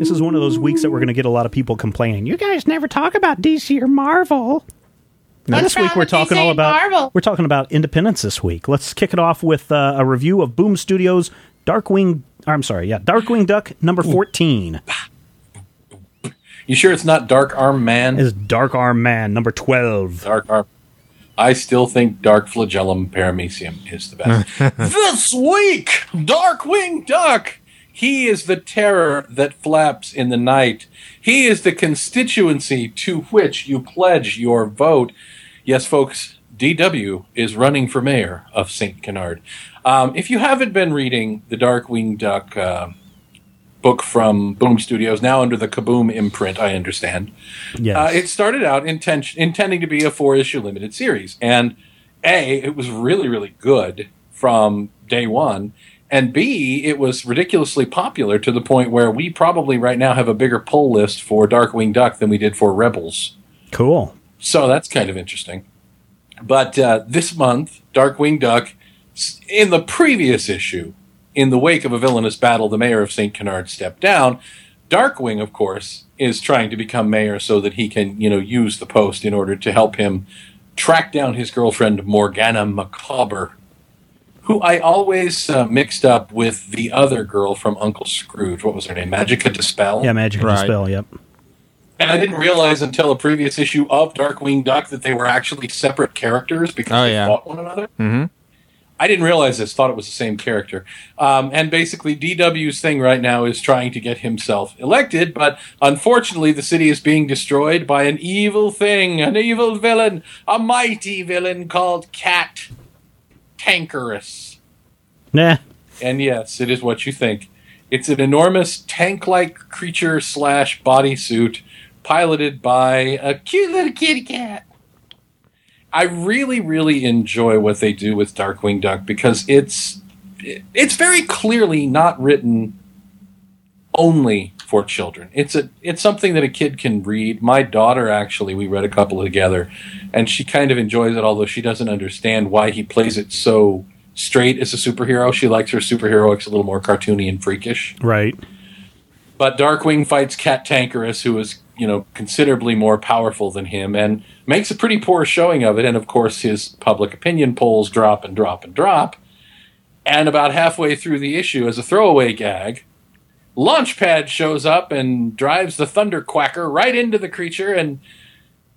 This is one of those weeks that we're going to get a lot of people complaining. You guys never talk about DC or Marvel. Now, this week we're talking DC all about Marvel? we're talking about independence this week. Let's kick it off with uh, a review of Boom Studios Darkwing. I'm sorry, yeah, Darkwing Duck number fourteen You sure it's not Dark Arm Man? is Dark Arm Man number twelve. Dark Arm. I still think Dark Flagellum Paramecium is the best. this week, Darkwing Duck. He is the terror that flaps in the night. He is the constituency to which you pledge your vote. Yes, folks, DW is running for mayor of St. Canard. Um, if you haven't been reading the Darkwing Duck uh, book from Boom Studios, now under the Kaboom imprint, I understand. Yes, Uh, it started out inten- intending to be a four issue limited series. And A, it was really, really good from day one. And B, it was ridiculously popular to the point where we probably right now have a bigger pull list for Darkwing Duck than we did for Rebels. cool. So that's kind of interesting. But uh, this month, Darkwing Duck, in the previous issue, in the wake of a villainous battle, the mayor of St. Canard stepped down. Darkwing, of course, is trying to become mayor so that he can, you know, use the post in order to help him track down his girlfriend Morgana Macabre, who I always uh, mixed up with the other girl from Uncle Scrooge. What was her name? Magica De Spell. Yeah, Magic Right. De Spell. Yep. And I didn't realize until a previous issue of Darkwing Duck that they were actually separate characters because Oh, they yeah. fought one another. Mm-hmm. I didn't realize this; thought it was the same character. Um, and basically, DW's thing right now is trying to get himself elected, but unfortunately, the city is being destroyed by an evil thing, an evil villain, a mighty villain called Cat Tankerus. Nah. And yes, it is what you think. It's an enormous tank-like creature slash bodysuit piloted by a cute little kitty cat. I really, really enjoy what they do with Darkwing Duck because it's it's very clearly not written only for children. It's a it's something that a kid can read. My daughter actually, we read a couple together, and she kind of enjoys it, although she doesn't understand why he plays it so straight as a superhero. She likes her superheroics a little more cartoony and freakish. Right. But Darkwing fights Cat Tankerus, who is, you know, considerably more powerful than him, and makes a pretty poor showing of it. And of course, his public opinion polls drop and drop and drop. And about halfway through the issue, as a throwaway gag, Launchpad shows up and drives the Thunder Quacker right into the creature, and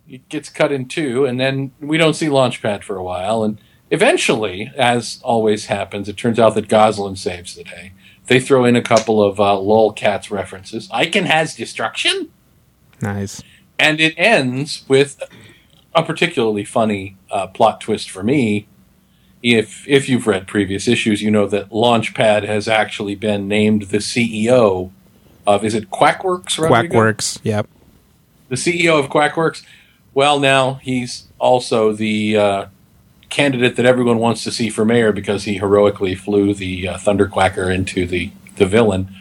it gets cut in two. And then we don't see Launchpad for a while. And eventually, as always happens, it turns out that Gosalyn saves the day. They throw in a couple of uh, lolcats references. Icon has destruction, Nice. and it ends with a particularly funny uh, plot twist for me. If if you've read previous issues, you know that Launchpad has actually been named the CEO of is it Quackwerks? Rodrigo? Quackwerks. Yep. the CEO of Quackwerks. Well, now he's also the uh, candidate that everyone wants to see for mayor because he heroically flew the uh, Thunderquacker into the the villain.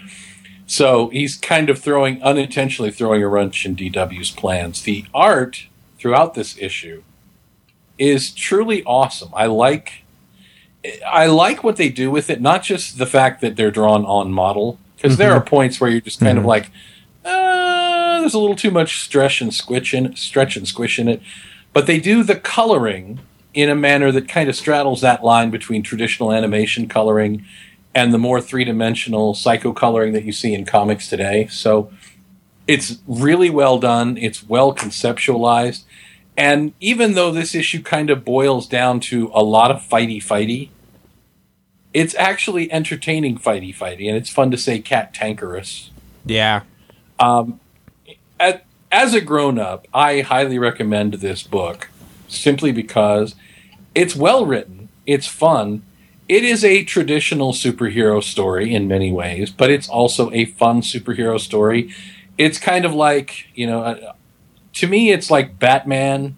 So he's kind of throwing unintentionally throwing a wrench in DW's plans. The art throughout this issue is truly awesome. I like I like what they do with it. Not just the fact that they're drawn on model, because there are points where you're just kind of like, uh, there's a little too much stretch and squish in stretch and squish in it. But they do the coloring in a manner that kind of straddles that line between traditional animation coloring and the more three dimensional psycho coloring that you see in comics today. So it's really well done. It's well conceptualized. And even though this issue kind of boils down to a lot of fighty fighty, it's actually entertaining fighty fighty, and it's fun to say cat tankerous. Yeah. Um, at, as a grown up, I highly recommend this book simply because it's well written, it's fun. It is a traditional superhero story in many ways, but it's also a fun superhero story. It's kind of like, you know, uh, to me, it's like Batman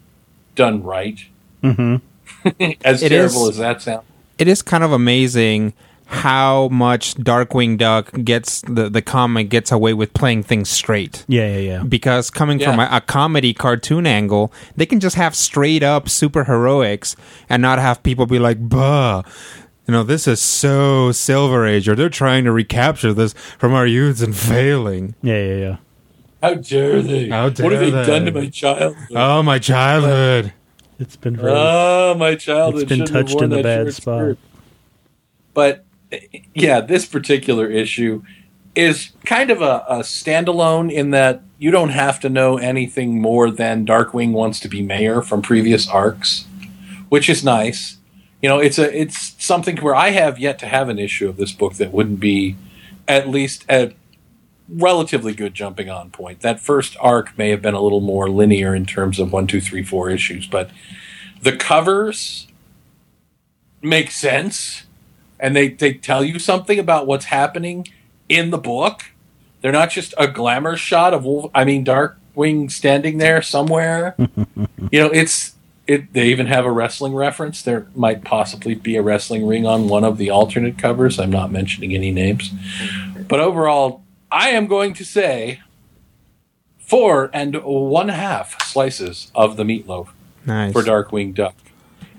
done right. Mm-hmm. as It terrible is- as that sounds. It is kind of amazing how much Darkwing Duck gets the the comic gets away with playing things straight. Yeah, yeah, yeah. because coming from a, a comedy cartoon angle, they can just have straight up super heroics and not have people be like, "Bah, you know, this is so Silver Age, or they're trying to recapture this from our youths and failing." Yeah, yeah, yeah. How dare they? How dare what have they, they? done to my childhood? Oh, my childhood! It's been very. Oh, my childhood. It's been shouldn't touched in the bad spot. skirt. But yeah, this particular issue is kind of a, a standalone in that you don't have to know anything more than Darkwing wants to be mayor from previous arcs, which is nice. You know, it's a it's something where I have yet to have an issue of this book that wouldn't be at least a relatively good jumping on point. That first arc may have been a little more linear in terms of one, two, three, four issues, but the covers make sense and they, they tell you something about what's happening in the book. They're not just a glamour shot of Wolf, I mean Darkwing standing there somewhere. you know, it's it they even have a wrestling reference. There might possibly be a wrestling ring on one of the alternate covers. I'm not mentioning any names. But overall, I am going to say four and one half slices of the meatloaf Nice. for Darkwing Duck.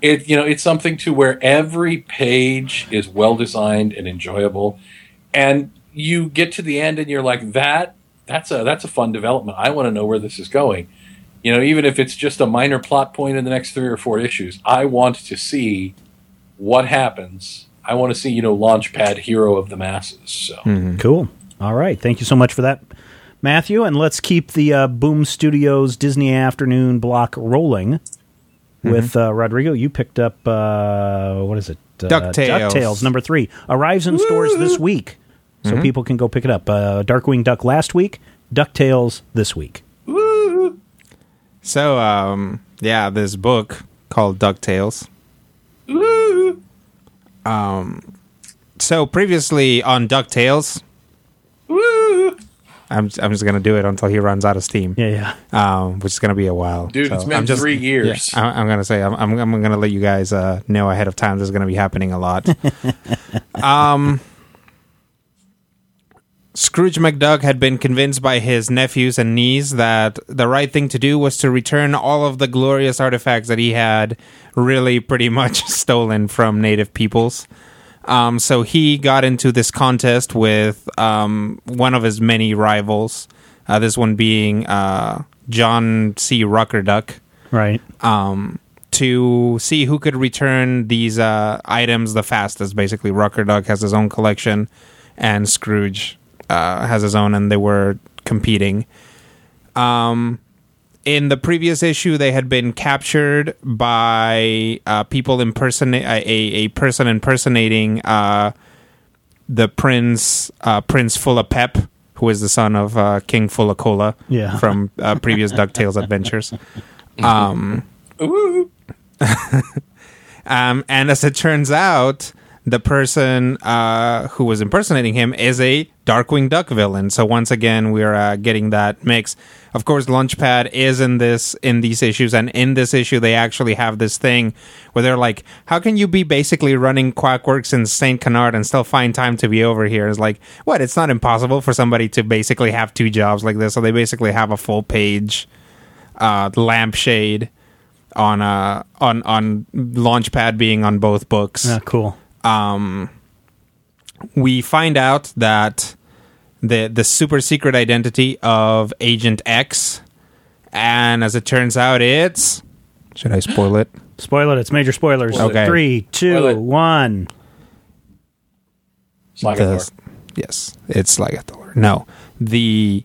It you know it's something to where every page is well designed and enjoyable, and you get to the end and you're like that that's a that's a fun development. I want to know where this is going. You know, even if it's just a minor plot point in the next three or four issues, I want to see what happens. I want to see you know Launchpad hero of the masses. So Cool. All right. Thank you so much for that, Matthew. And let's keep the uh, Boom Studios Disney Afternoon block rolling with uh, Rodrigo. You picked up, uh, what is it? Uh, DuckTales. DuckTales, number three. Arrives in stores this week. So people can go pick it up. Uh, Darkwing Duck last week, DuckTales this week. So, um, yeah, this book called DuckTales. Um, so previously on DuckTales, I'm I'm just gonna do it until he runs out of steam. Yeah, yeah. um, which is going to be a while. Dude, So it's been I'm just- three years. Yeah, I, I'm going to say I'm, I'm, I'm going to let you guys uh, know ahead of time. This is going to be happening a lot. um, Scrooge McDuck had been convinced by his nephews and niece that the right thing to do was to return all of the glorious artifacts that he had really pretty much stolen from native peoples. Um, so he got into this contest with um, one of his many rivals. Uh, this one being uh, John C. Rockerduck Right. um, to see who could return these uh, items the fastest. Basically, Rockerduck has his own collection, and Scrooge uh, has his own, and they were competing. Um, in the previous issue, they had been captured by uh, people impersonate a, a person impersonating uh, the prince, uh, Prince Full of Pep, who is the son of uh, King Full Cola Yeah. from uh, previous Ducktales adventures. Um, um, and as it turns out, the person uh, who was impersonating him is a Darkwing Duck villain. So once again, we're uh, getting that mix. Of course, Launchpad is in this in these issues, and in this issue, they actually have this thing where they're like, "How can you be basically running Quackwerks in Saint Canard and still find time to be over here?" It's like, what? It's not impossible for somebody to basically have two jobs like this. So they basically have a full page uh, lampshade on uh on on Launchpad being on both books. Ah, cool. Um, we find out that the the super secret identity of Agent X, and as it turns out, it's should I spoil it? Spoil it. It's major spoilers. Okay. Three, Spoil two, it. one. The- yes, it's like a Thor. No, the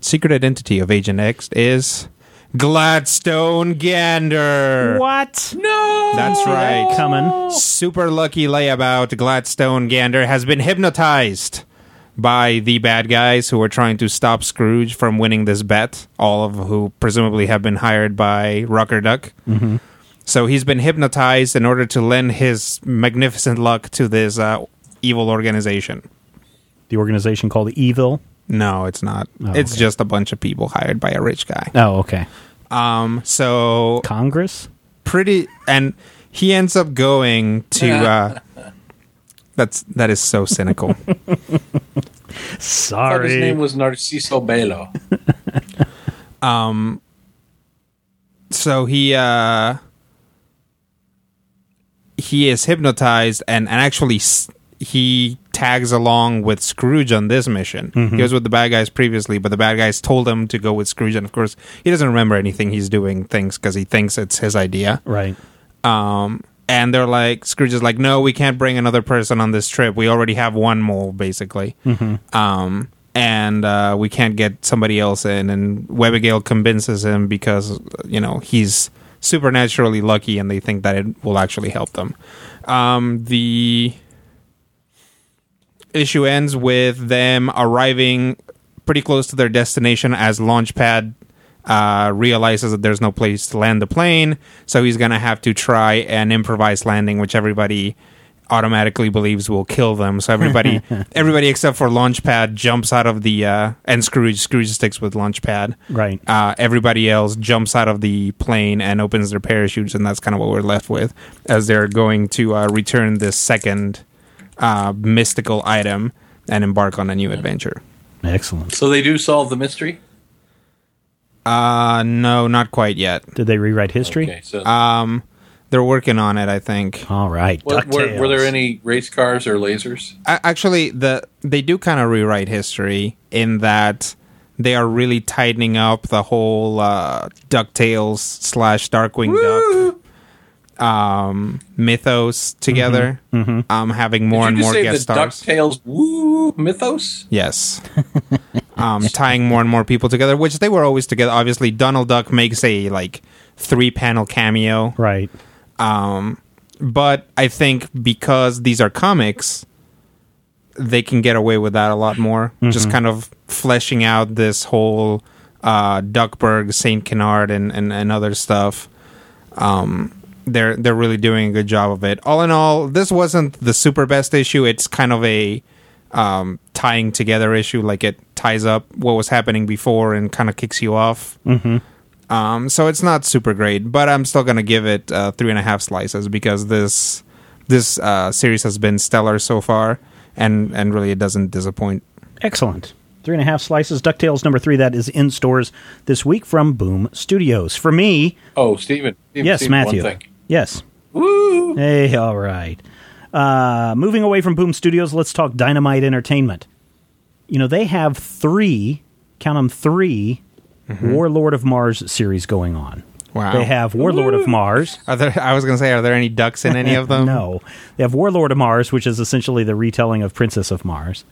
secret identity of Agent X is Gladstone Gander. What? No, That's right. Coming. Super lucky layabout Gladstone Gander has been hypnotized by the bad guys who are trying to stop Scrooge from winning this bet, all of who presumably have been hired by Rockerduck. Mm-hmm. So he's been hypnotized in order to lend his magnificent luck to this uh, evil organization. The organization called Evil. No, it's not. Oh, it's okay. just a bunch of people hired by a rich guy. Oh, okay. Um, so Congress. pretty and he ends up going to uh that's that is so cynical I thought his name was Narciso Belo. Um, so he uh he is hypnotized and and actually s- he tags along with Scrooge on this mission. He was with the bad guys previously, but the bad guys told him to go with Scrooge, and of course, he doesn't remember anything he's doing things because he thinks it's his idea. Right. Um, and they're like, Scrooge is like, no, we can't bring another person on this trip. We already have one mole, basically. Um, and uh, we can't get somebody else in. And Webbigail convinces him because, you know, he's supernaturally lucky and they think that it will actually help them. Um, the issue ends with them arriving pretty close to their destination as Launchpad uh, realizes that there's no place to land the plane, so he's gonna have to try an improvised landing, which everybody automatically believes will kill them. So everybody, everybody except for Launchpad jumps out of the uh, and Scrooge. Scrooge sticks with Launchpad. Right. Uh, everybody else jumps out of the plane and opens their parachutes, and that's kind of what we're left with as they're going to uh, return this second uh, mystical item and embark on a new adventure. Excellent. So they do solve the mystery. Uh, no, not quite yet. Did they rewrite history? Okay, so Um, they're working on it, I think. All right. what, were, were there any race cars or lasers? A- Actually, the they do kind of rewrite history in that they are really tightening up the whole uh, Ducktales slash Darkwing Duck um, mythos together. Um, having more and more say guest the stars. Ducktales woo mythos? Yes. um, tying more and more people together, which they were always together. Obviously, Donald Duck makes a like three panel cameo. Right. Um, but I think because these are comics, they can get away with that a lot more. Just kind of fleshing out this whole uh, Duckburg, Saint Canard, and, and, and other stuff. Um, they're they're really doing a good job of it. All in all, this wasn't the super best issue. It's kind of a um, tying together issue. Like it ties up what was happening before and kind of kicks you off. Um, so it's not super great, but I'm still gonna give it uh, three and a half slices because this this uh, series has been stellar so far, and and really it doesn't disappoint. Excellent. Three and a half slices. DuckTales number three. That is in stores this week from Boom Studios. For me, Oh, Steven. Steven, yes, Steven, Matthew. One thing. Yes. Woo! Hey, all right. Uh, moving away from Boom Studios, let's talk Dynamite Entertainment. You know, they have three, count them 3 Warlord of Mars series going on. Wow. They have Warlord of Mars. Are there? I was gonna say, are there any ducks in any of them? No. They have Warlord of Mars, which is essentially the retelling of Princess of Mars.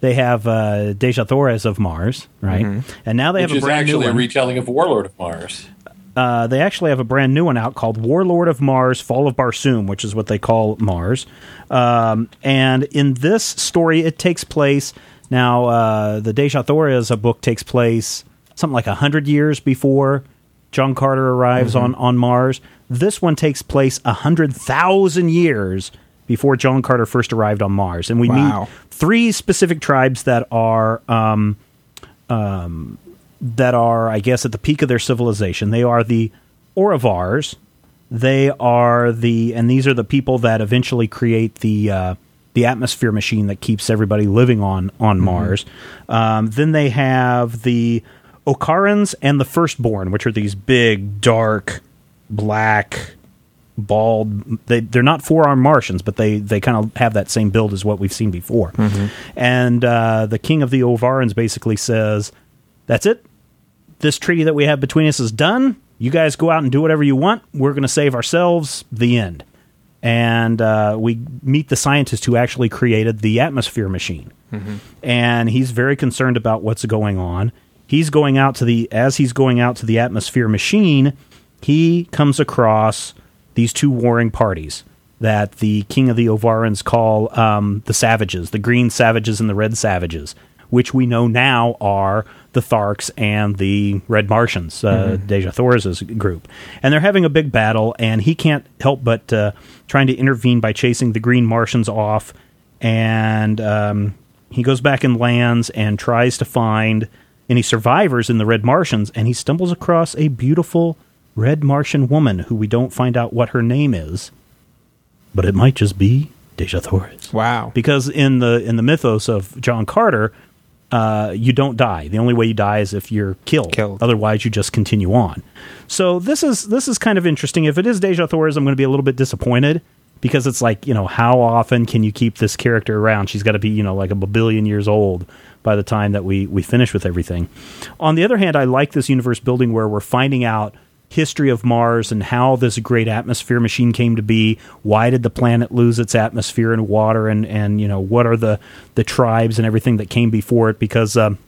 They have uh, Dejah Thoris of Mars, right? And now they Which have a is brand new actually a retelling of Warlord of Mars. Uh, they actually have a brand new one out called Warlord of Mars: Fall of Barsoom, which is what they call Mars. Um, and in this story, it takes place now. Uh, the Deja a book takes place something like hundred years before John Carter arrives on on Mars. This one takes place hundred thousand years before John Carter first arrived on Mars, and we Wow. meet three specific tribes that are that are, I guess, at the peak of their civilization. They are the Orovars. They are the, and these are the people that eventually create the uh, the atmosphere machine that keeps everybody living on on Mars. Um, then they have the Okarans and the Firstborn, which are these big, dark black, bald. They they're not four armed Martians, but they they kind of have that same build as what we've seen before. And uh, the king of the Ovarans basically says, "That's it. This treaty that we have between us is done. You guys go out and do whatever you want. We're going to save ourselves. The end." And uh, we meet the scientist who actually created the atmosphere machine and he's very concerned about what's going on. He's going out to the as he's going out to the atmosphere machine, he comes across these two warring parties that the king of the Ovarans call um, the Savages, the Green Savages and the Red Savages, which we know now are the Tharks and the Red Martians, uh, Deja Thor's group. And they're having a big battle, and he can't help but uh, trying to intervene by chasing the Green Martians off. And um, he goes back and lands and tries to find any survivors in the Red Martians, and he stumbles across a beautiful Red Martian woman who we don't find out what her name is, but it might just be Dejah Thoris. Wow. because in the in the mythos of John Carter, uh, you don't die. The only way you die is if you're killed. Killed. Otherwise, you just continue on. So this is this is kind of interesting. If it is Dejah Thoris, I'm going to be a little bit disappointed because it's like you know how often can you keep this character around? She's got to be you know like a billion years old by the time that we we finish with everything. On the other hand, I like this universe building where we're finding out history of Mars and how this great atmosphere machine came to be. Why did the planet lose its atmosphere and water? And and you know what are the the tribes and everything that came before it? Because um,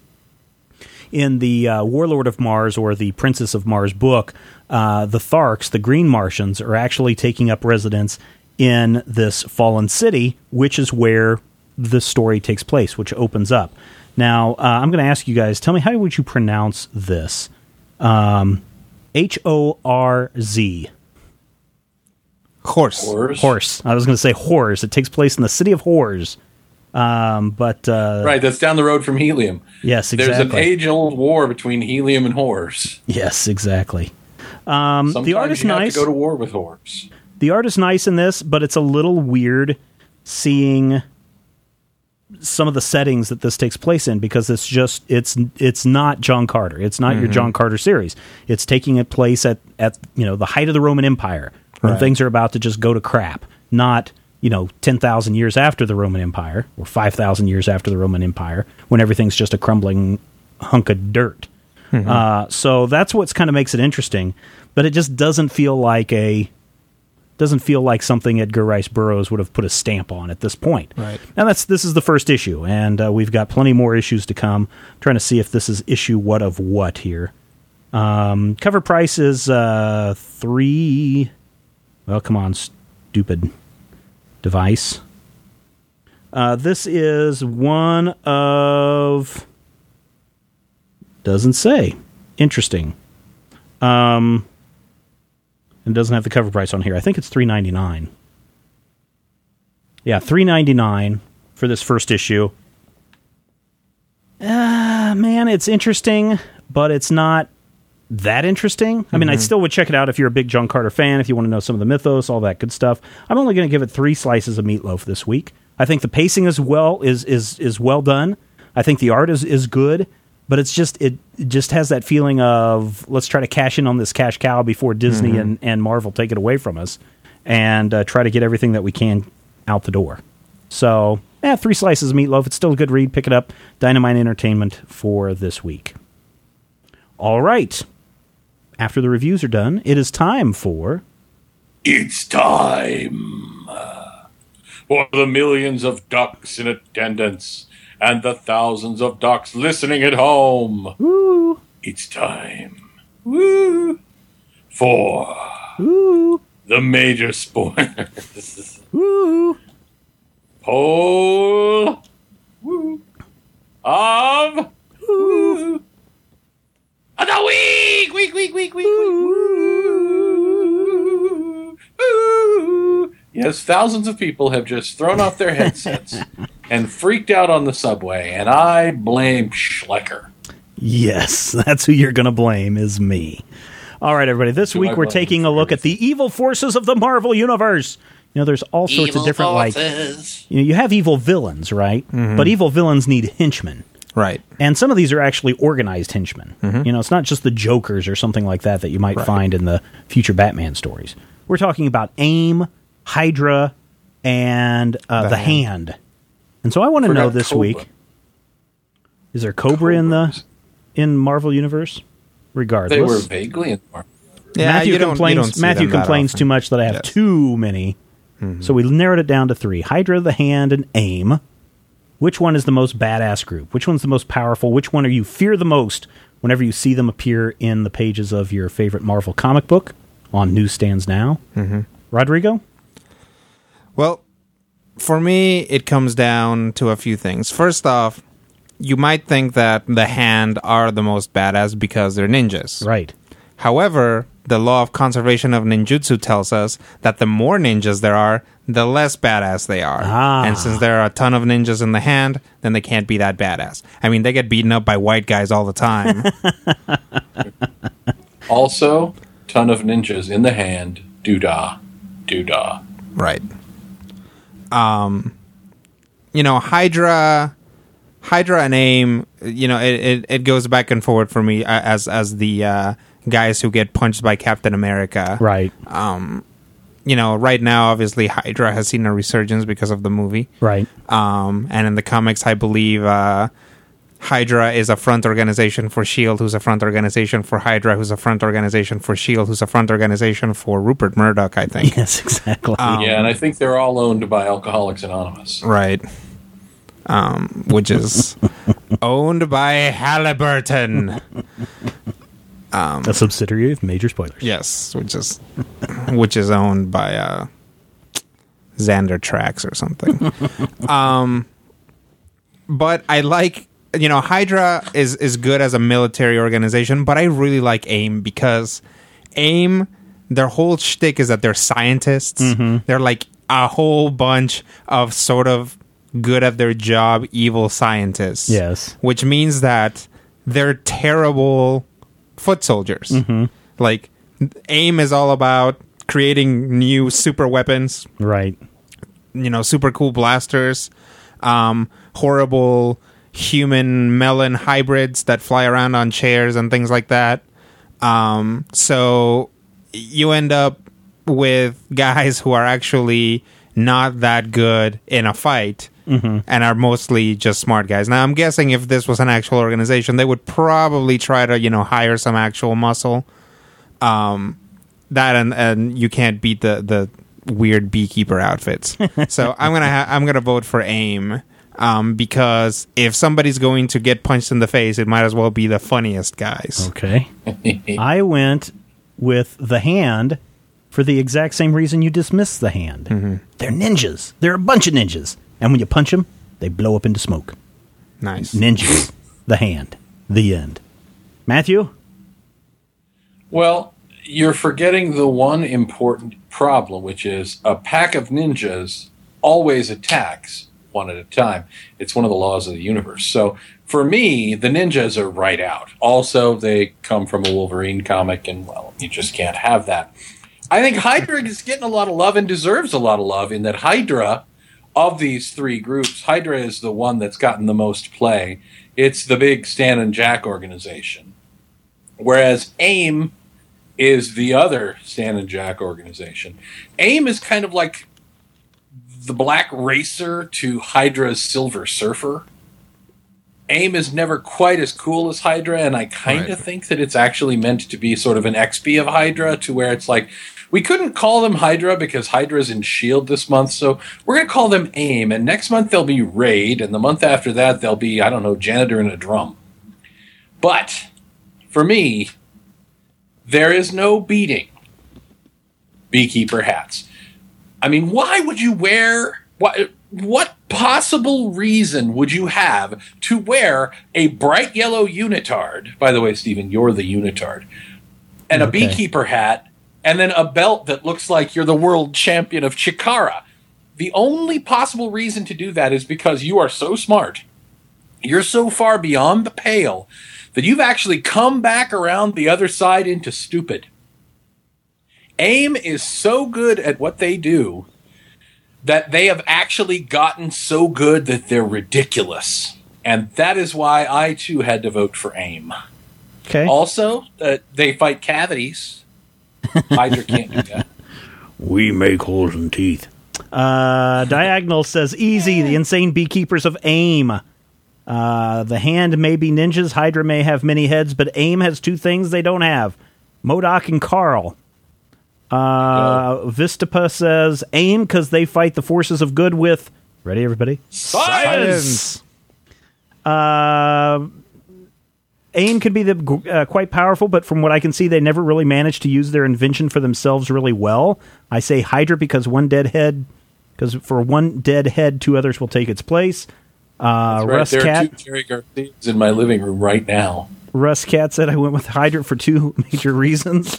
in the uh, Warlord of Mars or the Princess of Mars book, uh, the Tharks, the Green Martians, are actually taking up residence in this fallen city, which is where the story takes place, which opens up. Now, uh, I'm going to ask you guys, tell me how would you pronounce this? Um, H O R Z. Horse. Horrors. Horse. I was going to say horrors. It takes place in the city of horrors. Um, but uh, Right, that's down the road from Helium. yes, exactly. There's exactly. an age-old war between Helium and Horrors. yes, exactly. Um, Sometimes the art is you have nice. to go to war with Horrors. the art is nice in this, but it's a little weird seeing some of the settings that this takes place in because it's just it's it's not John Carter. It's not your John Carter series. It's taking a place at at you know the height of the Roman Empire when Right. things are about to just go to crap. Not you know ten thousand years after the Roman Empire or five thousand years after the Roman Empire when everything's just a crumbling hunk of dirt. Uh, so that's what's kind of makes it interesting, but it just doesn't feel like a doesn't feel like something Edgar Rice Burroughs would have put a stamp on at this point. Right. Now that's this is the first issue, and uh, we've got plenty more issues to come. trying to see if this is issue what of what here. Um, cover price is uh, three. Well, come on, stupid device. Uh, this is one of. Doesn't say. Interesting. Um, and doesn't have the cover price on here. I think it's three ninety nine. Yeah, three ninety nine for this first issue. Ah, man, it's interesting, but it's not that interesting. I mean, I still would check it out if you're a big John Carter fan, if you want to know some of the mythos, all that good stuff. I'm only going to give it three slices of meatloaf this week. I think the pacing is well is is is well done. I think the art is is good, but it's just it, it just has that feeling of let's try to cash in on this cash cow before Disney and, and Marvel take it away from us, and uh, try to get everything that we can out the door. So, yeah, three slices of meatloaf. It's still a good read. Pick it up. Dynamite Entertainment for this week. All right. After the reviews are done, it is time for. It's time for the millions of ducks in attendance and the thousands of ducks listening at home. Woo! It's time. Woo! For Woo! the major spoilers. Woo! Poll woo, of woo, of the week. Week, week, week, week, week. Woo, woo. Yes, thousands of people have just thrown off their headsets and freaked out on the subway, and I blame Schleicher. Yes, that's who you're going to blame, is me. All right, everybody. This Who week we're taking a look at the evil forces of the Marvel Universe. You know, there's all sorts of different, like, you know, you have evil villains, right? Mm-hmm. But evil villains need henchmen. Right. And some of these are actually organized henchmen. Mm-hmm. You know, it's not just the Jokers or something like that that you might find in the future Batman stories. We're talking about AIM, Hydra, and uh, the, The hand. Hand. And so I want to know this Cobra. week: is there Cobra in the in Marvel Universe? Regardless, They were vaguely in the Yeah, Matthew you don't- you complains. don't Matthew complains too much that I have Yes. too many. So we narrowed it down to three: Hydra, the Hand, and AIM. Which one is the most badass group? Which one's the most powerful? Which one are you fear the most whenever you see them appear in the pages of your favorite Marvel comic book on newsstands now? Mm-hmm. Rodrigo, Well, for me, it comes down to a few things. First off, you might think that the hand are the most badass because they're ninjas. right? However, the law of conservation of ninjutsu tells us that the more ninjas there are, the less badass they are. Ah. And since there are a ton of ninjas in the hand, then they can't be that badass. I mean, they get beaten up by white guys all the time. Also, ton of ninjas in the hand. Doodah. Doodah. Right. Um, you know, Hydra, Hydra and AIM. You know, it, it, it goes back and forward for me as as the uh, guys who get punched by Captain America. Right, Um, You know, right now, obviously, Hydra has seen a resurgence because of the movie. right. Um, and in the comics, I believe uh, Hydra is a front organization for Shield, who's a front organization for Hydra, who's a front organization for Shield, who's a front organization for Rupert Murdoch. I think. Yes, exactly. yeah, and I think they're all owned by Alcoholics Anonymous. Right. Um, which is owned by Halliburton. a subsidiary of Major Spoilers. Yes, which is which is owned by uh, Xander Tracks or something. um, but I like you know Hydra is is good as a military organization, but I really like AIM because AIM their whole shtick is that they're scientists. They're like a whole bunch of sort of good at their job evil scientists. Yes. which means that they're terrible foot soldiers. Like AIM is all about creating new super weapons, Right. you know, super cool blasters, um, horrible human melon hybrids that fly around on chairs and things like that. Um, so you end up with guys who are actually not that good in a fight and are mostly just smart guys. Now, I'm guessing if this was an actual organization, they would probably try to, you know, hire some actual muscle. Um, that and and you can't beat the the weird beekeeper outfits. so I'm gonna ha- I'm gonna vote for AIM. Um, because if somebody's going to get punched in the face, it might as well be the funniest guys. Okay. I went with the hand for the exact same reason you dismissed the hand. They're ninjas. They're a bunch of ninjas. And when you punch them, they blow up into smoke. Nice. Ninjas. the hand. The end. Matthew? Well, you're forgetting the one important problem, which is a pack of ninjas always attacks one at a time. It's one of the laws of the universe. So for me, the ninjas are right out. Also, they come from a Wolverine comic, and well, you just can't have that. I think Hydra is getting a lot of love and deserves a lot of love in that Hydra, of these three groups, Hydra is the one that's gotten the most play. It's the big Stan and Jack organization. Whereas AIM is the other Stan and Jack organization. AIM is kind of like the Black Racer to Hydra's Silver Surfer. AIM is never quite as cool as Hydra, and I kind of Right. think that it's actually meant to be sort of an XP of Hydra, to where it's like, we couldn't call them Hydra because Hydra's in S.H.I.E.L.D. this month, so we're going to call them AIM, and next month they'll be Raid, and the month after that they'll be, I don't know, Janitor and a Drum. But, for me, there is no beating beekeeper hats. I mean, why would you wear what? What possible reason would you have to wear a bright yellow unitard? By the way, Stephen, you're the unitard, and a Okay. beekeeper hat, and then a belt that looks like you're the world champion of Chikara. The only possible reason to do that is because you are so smart. You're so far beyond the pale that you've actually come back around the other side into stupid. AIM is so good at what they do that they have actually gotten so good that they're ridiculous. And that is why I too had to vote for AIM. Okay. Also, uh, they fight cavities. Hydra can't do that. We make holes in teeth. Uh, Diagonal says easy. The insane beekeepers of AIM. Uh, the hand may be ninjas. Hydra may have many heads, but AIM has two things they don't have: MODOK and Carl. Uh, Vistapa says AIM because they fight the forces of good with. Ready, everybody? Science! Uh, AIM could be the, uh, quite powerful, but from what I can see, they never really managed to use their invention for themselves really well. I say Hydra because one dead head, because for one dead head, two others will take its place. Uh, That's right. Russ There are Cat, two Jerry Garcias in my living room right now. Russ Cat said I went with Hydra for two major reasons.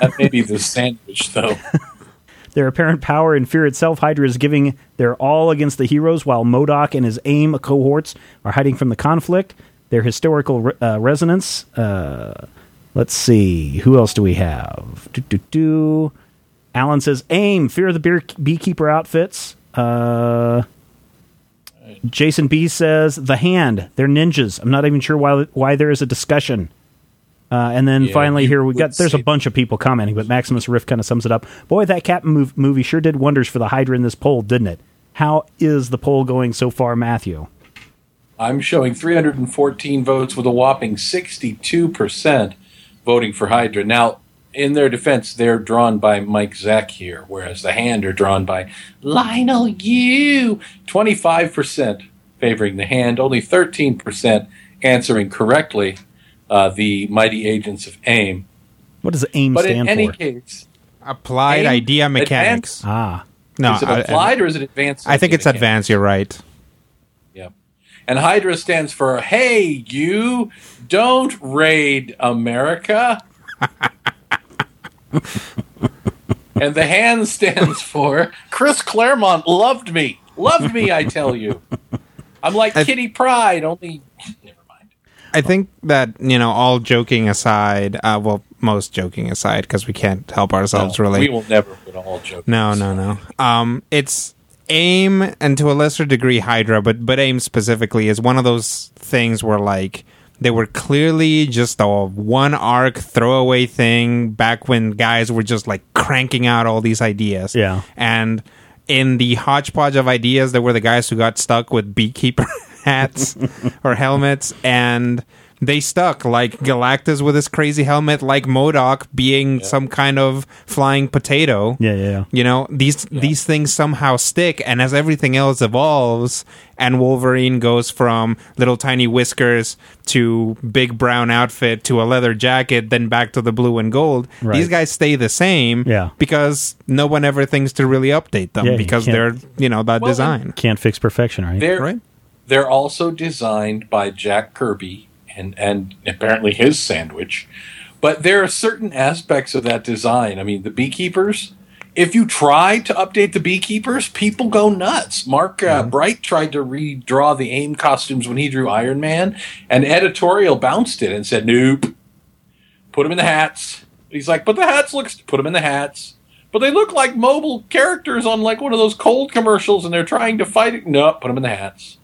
That may be the sandwich, though. Their apparent power and fear itself, Hydra is giving their all against the heroes, while MODOK and his AIM cohorts are hiding from the conflict. Their historical re- uh, resonance. Uh, let's see. Who else do we have? Do, do, do. Alan says AIM, fear of the beer- beekeeper outfits. Uh, Jason B says the hand. They're ninjas. I'm not even sure why why there is a discussion. Uh, and then Yeah, finally, here we got. There's a bunch of people commenting, but Maximus Riff kind of sums it up. Boy, that Captain mov- movie sure did wonders for the Hydra in this poll, didn't it? How is the poll going so far, Matthew? I'm showing 314 votes with a whopping 62% voting for Hydra. Now, in their defense, they're drawn by Mike Zeck here, whereas the hand are drawn by Leinil Yu. 25% favoring the hand, only 13% answering correctly uh, the mighty agents of AIM. What does AIM But in any for? case, Applied AIM, idea mechanics. advanced- ah, No, is it I- I- applied or is it advanced? I think it's mechanics? advanced. You're right. Yep. And Hydra stands for Hey, you don't raid America. and the hand stands for Chris Claremont loved me. Loved me, I tell you. I'm like I- Kitty Pryde, only. Never mind. I think that you know, all joking aside, uh, well, most joking aside, because we can't help ourselves No, really. We will never put all jokes. No, no, no. Um, it's aim and to a lesser degree Hydra, but but aim specifically is one of those things where like they were clearly just a one arc throwaway thing back when guys were just like cranking out all these ideas. Yeah. and in the hodgepodge of ideas, there were the guys who got stuck with beekeeper hats or helmets and. They stuck like Galactus with his crazy helmet, like MODOK being some kind of flying potato. yeah, yeah, yeah. You know, these these things somehow stick, and as everything else evolves, and Wolverine goes from little tiny whiskers to big brown outfit to a leather jacket, then back to the blue and gold. Right. These guys stay the same, Yeah. because no one ever thinks to really update them Yeah, because can't- they're you know that Well, design, Can't fix perfection, right? They're, right? they're also designed by Jack Kirby and, and apparently his sandwich. But there are certain aspects of that design. I mean, the beekeepers, if you try to update the beekeepers, people go nuts. Mark uh, Bright tried to redraw the AIM costumes when he drew Iron Man, and editorial bounced it and said, nope, put them in the hats. He's like, but the hats looks, put them in the hats. But they look like mobile characters on like one of those cold commercials, and they're trying to fight it. No, put them in the hats.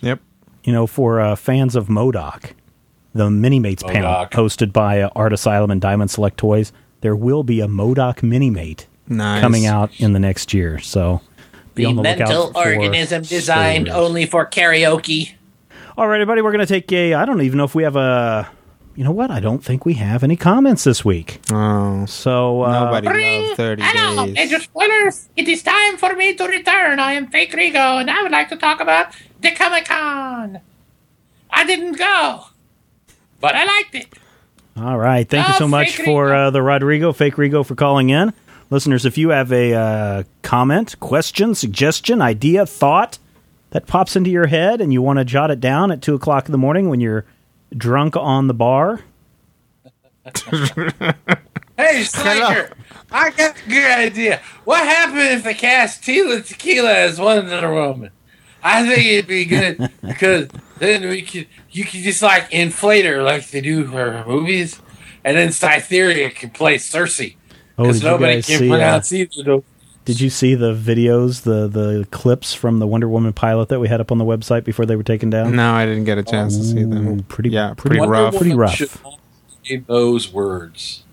Yep. you know, for uh, fans of MODOK, the Minimates panel hosted by uh, Art Asylum and Diamond Select Toys, there will be a MODOK Minimate Nice. coming out in the next year. So be The on the lookout mental for organism designed spoilers. only for karaoke. All right, everybody, we're going to take a. I don't even know if we have a. You know what? I don't think we have any comments this week. Oh, So uh, nobody Ring! loved thirty Hello, days. Agent Spoilers. It is time for me to return. I am Fake Rigo, and I would like to talk about the Comic Con. I didn't go, but I liked it. All right. Thank you so much for uh, the Rodrigo, Fake Rigo, for calling in. Listeners, if you have a uh, comment, question, suggestion, idea, thought that pops into your head and you want to jot it down at 2 o'clock in the morning when you're drunk on the bar, Hey, Slacker, I got a good idea. What happened if they cast Tila Tequila as Wonder Woman? I think it'd be good because then we could you could just like inflate her like they do for her movies, and then Cytherea can play Circe Oh, because did you nobody can see, uh, pronounce either of Did you see the videos, the the clips from the Wonder Woman pilot that we had up on the website before they were taken down? No, I didn't get a chance to see them. Pretty- yeah, pretty pretty Wonder rough. Woman Pretty rough. should say those words.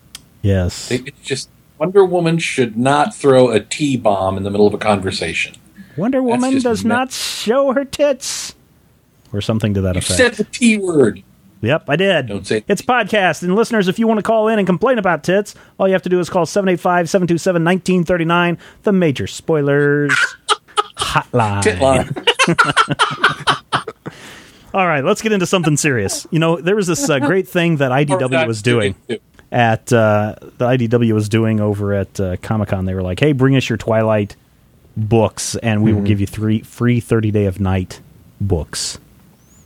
Yes. They, it's just Wonder Woman should not throw a T bomb in the middle of a conversation. Wonder Woman does me- not show her tits, or something to that You effect. said the T word. Yep, I did. Don't say- it's podcast. And listeners, if you want to call in and complain about tits, all you have to do is call 785 727 1939, the major spoilers hotline. Tit line. All right, let's get into something serious. You know, there was this uh, great thing that IDW was doing at uh, the IDW was doing over at uh, Comic Con. They were like, "Hey, bring us your Twilight books, and we will give you three free thirty day of night books."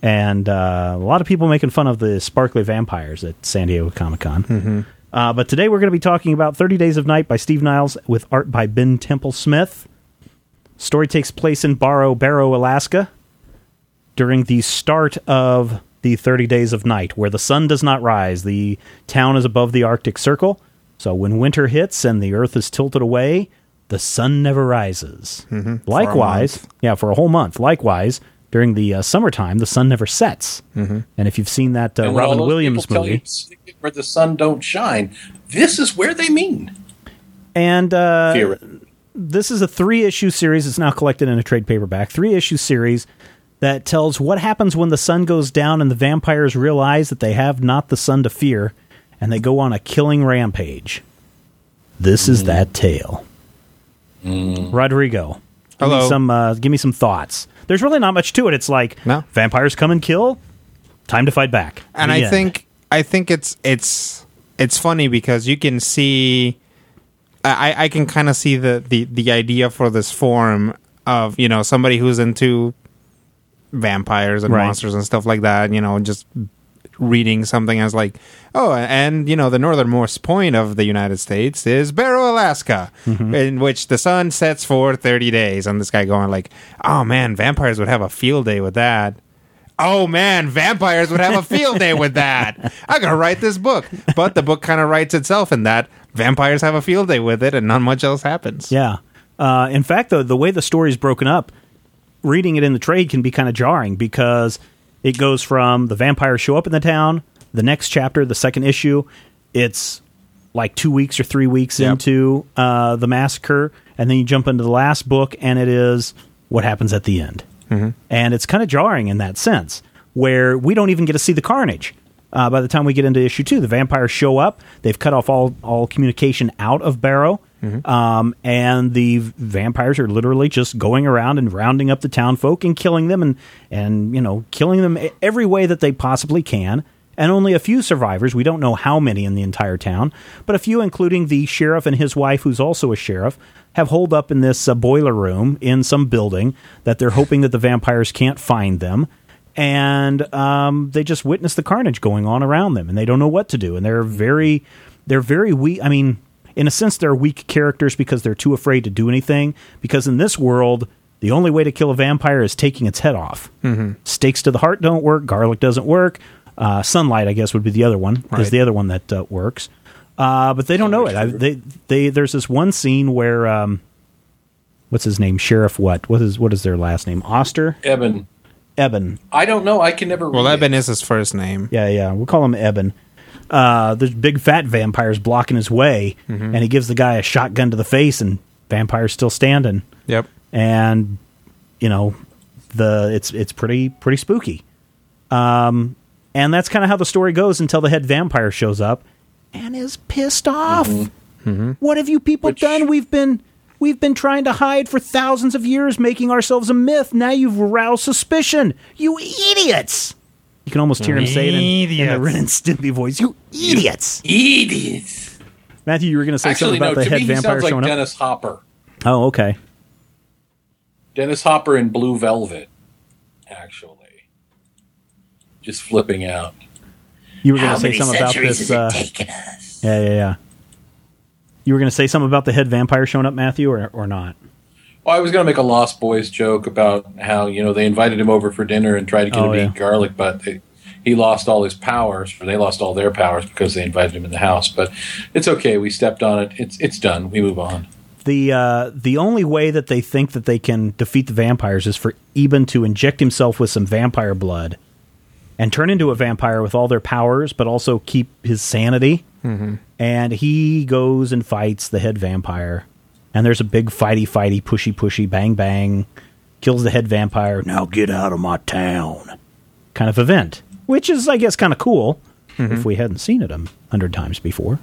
And uh, a lot of people making fun of the sparkly vampires at San Diego Comic Con. Uh, but today we're going to be talking about Thirty Days of Night by Steve Niles with art by Ben Templesmith. Story takes place in Barrow, Barrow, Alaska during the start of the 30 days of night, where the sun does not rise. The town is above the Arctic Circle. So when winter hits and the earth is tilted away, the sun never rises. Likewise, yeah, for a whole month. Likewise, during the uh, summertime, the sun never sets. And if you've seen that uh, And when all Robin Williams people tell movie, you where the sun don't shine, this is where they mean. and uh, this is a three issue series. It's now collected in a trade paperback. Three issue series that tells what happens when the sun goes down and the vampires realize that they have not the sun to fear and they go on a killing rampage. This is that tale. Rodrigo, give me Hello. some uh, give me some thoughts. There's really not much to it. It's like No. vampires come and kill, time to fight back. and The I end. think I think it's it's it's funny because you can see I, I can kind of see the, the the idea for this form of you know somebody who's into vampires and Right. monsters and stuff like that you know just reading something as like oh and you know the northernmost point of the united states is barrow alaska Mm-hmm. in which the sun sets for 30 days and this guy going like oh man vampires would have a field day with that oh man, vampires would have a field day with that. I'm gonna write this book, but the book kind of writes itself in that vampires have a field day with it, and not much else happens. Yeah. Uh, in fact, though, the way the story is broken up, reading it in the trade can be kind of jarring because it goes from the vampires show up in the town, the next chapter, the second issue, it's like two weeks or three weeks Yep. into uh, the massacre, and then you jump into the last book, and it is what happens at the end. And it's kind of jarring in that sense, where we don't even get to see the carnage. Uh, by the time we get into issue two, the vampires show up. They've cut off all, all communication out of Barrow. Um, and the vampires are literally just going around and rounding up the town folk and killing them and, and, you know, killing them every way that they possibly can. And only a few survivors. We don't know how many in the entire town, but a few, including the sheriff and his wife, who's also a sheriff, have holed up in this uh, boiler room in some building that they're hoping that the vampires can't find them and um, they just witness the carnage going on around them, and they don't know what to do. And they're very, they're very weak. I mean, in a sense, they're weak characters because they're too afraid to do anything. Because in this world, the only way to kill a vampire is taking its head off. Mm-hmm. Stakes to the heart don't work. Garlic doesn't work. Uh, sunlight, I guess, would be the other one. Is the other one that uh, works. Uh, but they don't know it. I, they, they, there's this one scene where, um, what's his name? Sheriff what? What is what is their last name? Oster, Eben. Eben. I don't know. I can never. Well, read Eben it. is his first name. Yeah, yeah. We'll call him Eben. Uh, there's big fat vampires blocking his way, and he gives the guy a shotgun to the face, and vampire's still standing. Yep. And you know, the it's it's pretty pretty spooky. Um, and that's kind of how the story goes until the head vampire shows up and is pissed off. What have you people Which- done? We've been we've been trying to hide for thousands of years, making ourselves a myth. Now you've roused suspicion. You idiots! You can almost hear him say it in, in the Idiots. Ren and Stimpy voice. You idiots! Idiots. Matthew, you were going to say Actually, something about no. the To head me, he vampire sounds like showing up. Dennis Hopper. Oh, okay. Dennis Hopper in Blue Velvet. Actually, just flipping out. You were going to say something about this. Uh, taken us? yeah, yeah, yeah. You were going to say something about the head vampire showing up, Matthew, or or not? Well, I was going to make a Lost Boys joke about how you know they invited him over for dinner and tried to get Oh, him to yeah. eat garlic, but they, he lost all his powers, or they lost all their powers because they invited him in the house. But it's okay. We stepped on it. It's it's done. We move on. the uh, the only way that they think that they can defeat the vampires is for Eben to inject himself with some vampire blood and turn into a vampire with all their powers, but also keep his sanity. Mm-hmm. And he goes and fights the head vampire, and there's a big fighty fighty pushy pushy bang bang, kills the head vampire. Now get out of my town, kind of event, which is I guess kind of cool if we hadn't seen it a hundred times before.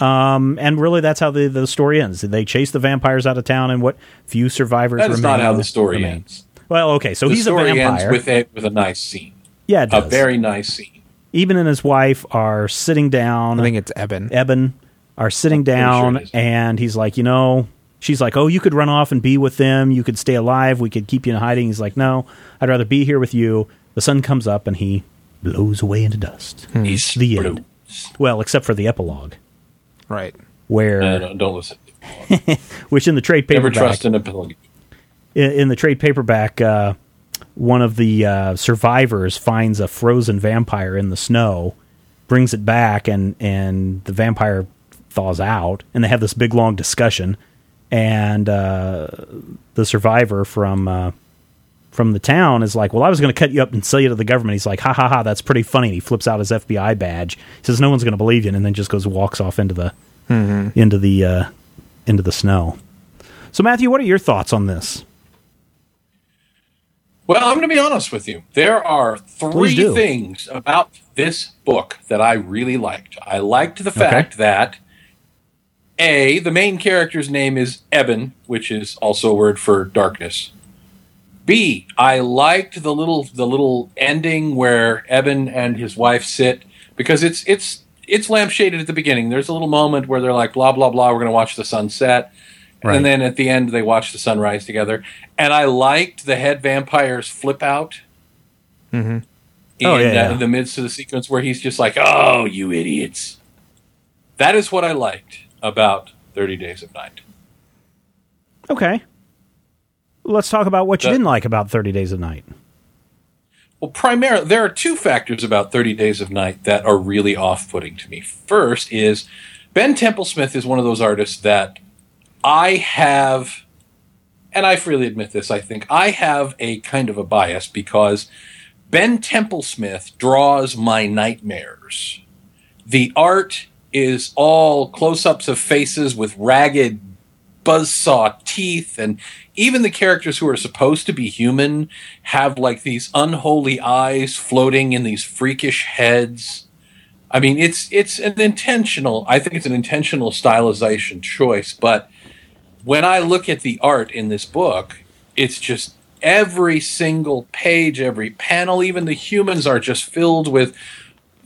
Um, and really, that's how the, the story ends. They chase the vampires out of town, and what few survivors That is remain. not how the story remain. ends. Well, okay, so the he's a story ends vampire. with a with a nice scene, yeah, a very nice scene. Eben and his wife are sitting down. I think it's Eben. Eben are sitting pretty sure down, it is. and he's like, you know, she's like, oh, you could run off and be with them. You could stay alive. We could keep you in hiding. He's like, no, I'd rather be here with you. The sun comes up, and he blows away into dust. He's The blue. end. Well, except for the epilogue, Right. where Uh, no, don't listen. which in the trade paperback, Never trust an epilogue. in, in the trade paperback, uh, one of the uh, survivors finds a frozen vampire in the snow, brings it back, and and the vampire thaws out, and they have this big long discussion, and uh, the survivor from. Uh, from the town is like, well, I was going to cut you up and sell you to the government. He's like, ha ha ha, that's pretty funny. And he flips out his FBI badge. He says, no one's going to believe you, and then just goes walks off into the into the uh, into the snow. So, Matthew, what are your thoughts on this? Well, I'm going to be honest with you. There are three things about this book that I really liked. I liked the fact that A, the main character's name is Eben, which is also a word for darkness. B, I liked the little the little ending where Eben and his wife sit because it's it's it's lampshaded at the beginning. There's a little moment where they're like blah blah blah, we're going to watch the sunset. Right. And then at the end, they watch the sunrise together. And I liked the head vampire's flip out. In, Oh, yeah, uh, yeah. in the midst of the sequence where he's just like, "Oh, you idiots!" That is what I liked about Thirty Days of Night. Okay. Let's talk about what you didn't like about 30 Days of Night. Well, primarily, there are two factors about 30 Days of Night that are really off putting to me. First is Ben Templesmith is one of those artists that I have, and I freely admit this, I think I have a kind of a bias because Ben Templesmith draws my nightmares. The art is all close ups of faces with ragged buzzsaw teeth and even the characters who are supposed to be human have like these unholy eyes floating in these freakish heads i mean it's it's an intentional i think it's an intentional stylization choice but when i look at the art in this book it's just every single page every panel even the humans are just filled with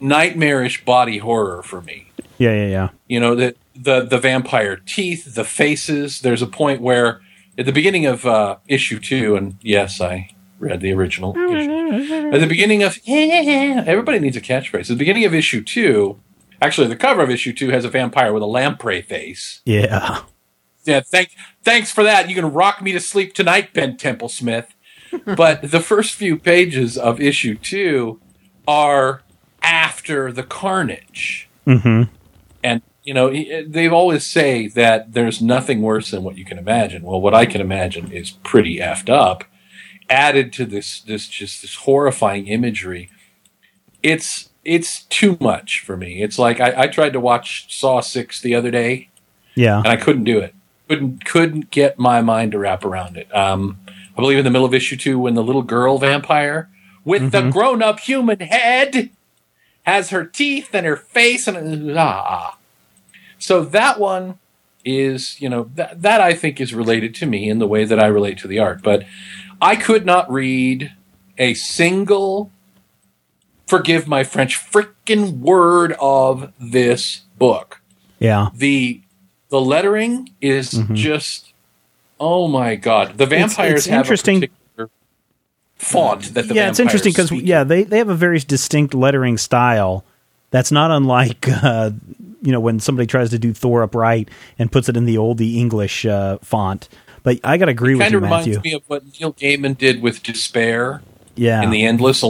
nightmarish body horror for me Yeah, yeah, yeah. you know the the the vampire teeth the faces there's a point where at the beginning of uh, issue two and yes i read the original issue. at the beginning of everybody needs a catchphrase at the beginning of issue two actually the cover of issue two has a vampire with a lamprey face Yeah. Yeah thank thanks for that. You can rock me to sleep tonight ben Templesmith. but the first few pages of issue two are after the carnage. Mm-hmm. And you know he- they always say that there's nothing worse than what you can imagine. Well what i can imagine is pretty effed up added to this this just this horrifying imagery. It's it's too much for me. It's like i, I tried to watch saw 6 the other day Yeah. and i couldn't do it couldn't couldn't get my mind to wrap around it um i believe in the middle of issue 2 when the little girl vampire with the grown-up human head has her teeth and her face and ah. So that one is, you know, that that I think is related to me in the way that I relate to the art. But I could not read a single forgive my French frickin' word of this book. Yeah. The the lettering is just oh my god. The vampires it's have interesting- a particular font that the yeah, it's interesting because yeah, they they have a very distinct lettering style that's not unlike uh, you know when somebody tries to do Thor upright and puts it in the oldie English uh, font. But I got to agree with you kind you, of reminds Matthew. me of what Neil Gaiman did with Despair yeah, in the Endless,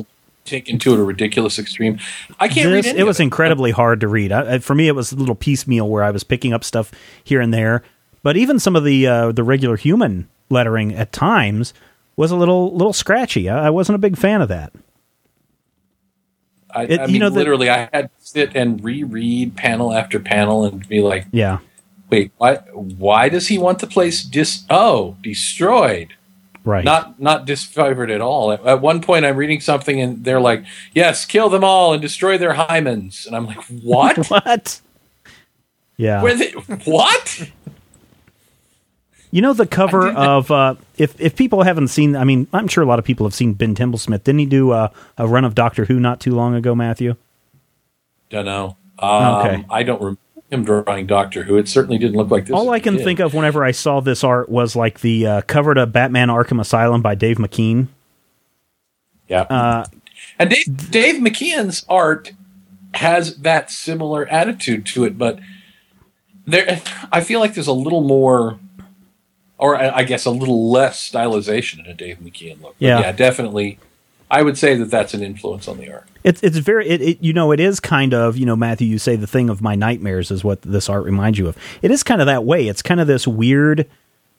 taken to a ridiculous extreme. I can't this read it was incredibly hard to read. I, for me, it was a little piecemeal where I was picking up stuff here and there. But even some of the uh, the regular human lettering at times was a little little scratchy. I, I wasn't a big fan of that. I, It- I you mean, know, the- literally, I had to sit and reread panel after panel and be like, Yeah, "Wait, why? Why does he want the place dis? Oh, destroyed, right. not not disfavored at all." At, at one point, I'm reading something and they're like, "Yes, kill them all and destroy their hymens," and I'm like, "What? what? Yeah. Where they, what?" You know the cover of uh, if if people haven't seen, I mean, I'm sure a lot of people have seen Ben Templesmith. Didn't he do uh, a run of Doctor Who not too long ago, Matthew? Don't know. Um, Okay. I don't remember him drawing Doctor Who. It certainly didn't look like this. All I can did. think of whenever I saw this art was like the uh, cover to Batman Arkham Asylum by Dave McKean. Yeah. Uh, And Dave, Dave McKean's art has that similar attitude to it, but there, I feel like there's a little more, or I I guess a little less stylization in a Dave McKean look. But Yeah. yeah, definitely. I would say that that's an influence on the art. It's it's very it, it you know it is kind of you know Matthew you say the thing of my nightmares is what this art reminds you of. It is kind of that way. It's kind of this weird,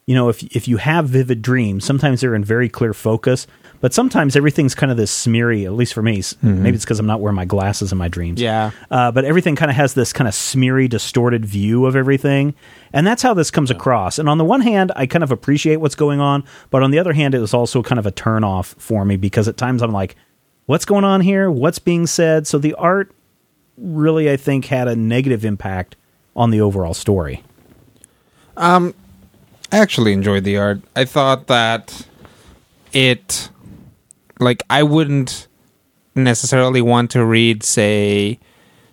you know, if if you have vivid dreams, sometimes they're in very clear focus, but sometimes everything's kind of this smeary. At least for me, S- maybe it's because I'm not wearing my glasses in my dreams. Yeah. Uh, but everything kind of has this kind of smeary, distorted view of everything. And that's how this comes across. And on the one hand, I kind of appreciate what's going on. But on the other hand, it was also kind of a turn off for me because at times I'm like, what's going on here? What's being said? So the art really, I think, had a negative impact on the overall story. I actually enjoyed the art. I thought that it, like, I wouldn't necessarily want to read, say,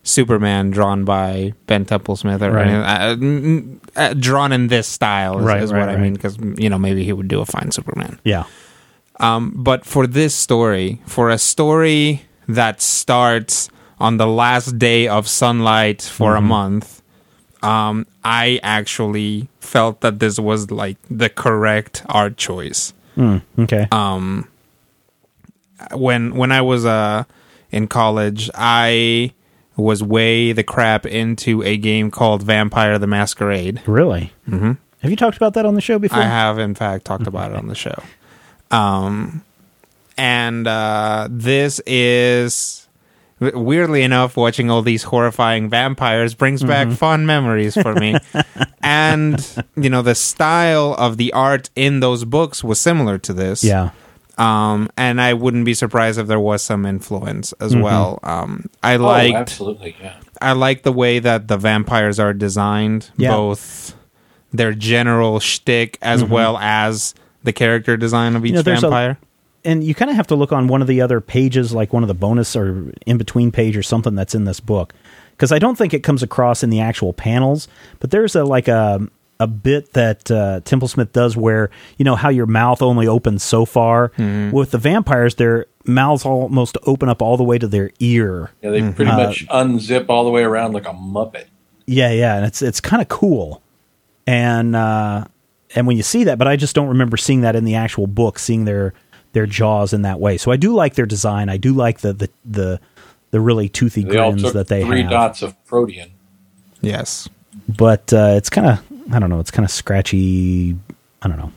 Superman drawn by Ben Templesmith or Right. anything, uh, uh, drawn in this style is, Right, is right, what I mean. Because you know maybe he would do a fine Superman. Yeah. Um, but for this story, for a story that starts on the last day of sunlight for Mm-hmm. a month, um, I actually felt that this was like the correct art choice. Mm, Okay. Um, when when I was uh, in college, I was way the crap into a game called Vampire the Masquerade. really? Mm-hmm. Have you talked about that on the show before? I have, in fact, talked about it on the show. Um, and uh, this is weirdly enough, watching all these horrifying vampires brings Mm-hmm. back fond memories for me. and you know, the style of the art in those books was similar to this. Yeah. Um, and I wouldn't be surprised if there was some influence as Mm-hmm. well. Um, I oh, absolutely, yeah. I like the way that the vampires are designed, Yeah. both their general shtick as well as the character design of each Mm-hmm. know, there's a- vampire. And you kind of have to look on one of the other pages, like one of the bonus or in between page or something that's in this book, because I don't think it comes across in the actual panels. But there's a like a a bit that uh, Templesmith does where you know how your mouth only opens so far. With the vampires, their mouths almost open up all the way to their ear. Yeah, they pretty much unzip all the way around like a muppet. Yeah, yeah, and it's it's kind of cool, and uh, and when you see that, but I just don't remember seeing that in the actual book, seeing their their jaws in that way. So I do like their design. I do like the the the, the really toothy They all grins took that they three have. dots of protean. Yes. But uh, it's kind of I don't know. It's kind of scratchy. I don't know.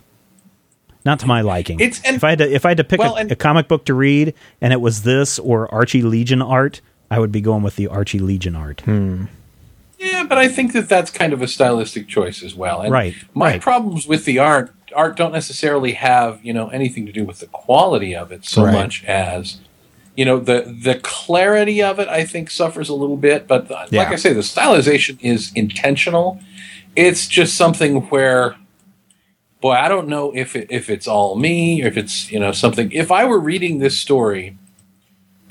Not to my liking. It's- and- if I had to if I had to pick well, a, and- a comic book to read, and it was this or Archie Legion art, I would be going with the Archie Legion art. Hmm. Yeah, but I think that that's kind of a stylistic choice as well. And Right, My right. problems with the art art don't necessarily have you know anything to do with the quality of it so Right. much as you know the the clarity of it. I think suffers a little bit, but the, like I say, the stylization is intentional. It's just something where. Boy, I don't know if it, if it's all me, or if it's you know something. If I were reading this story,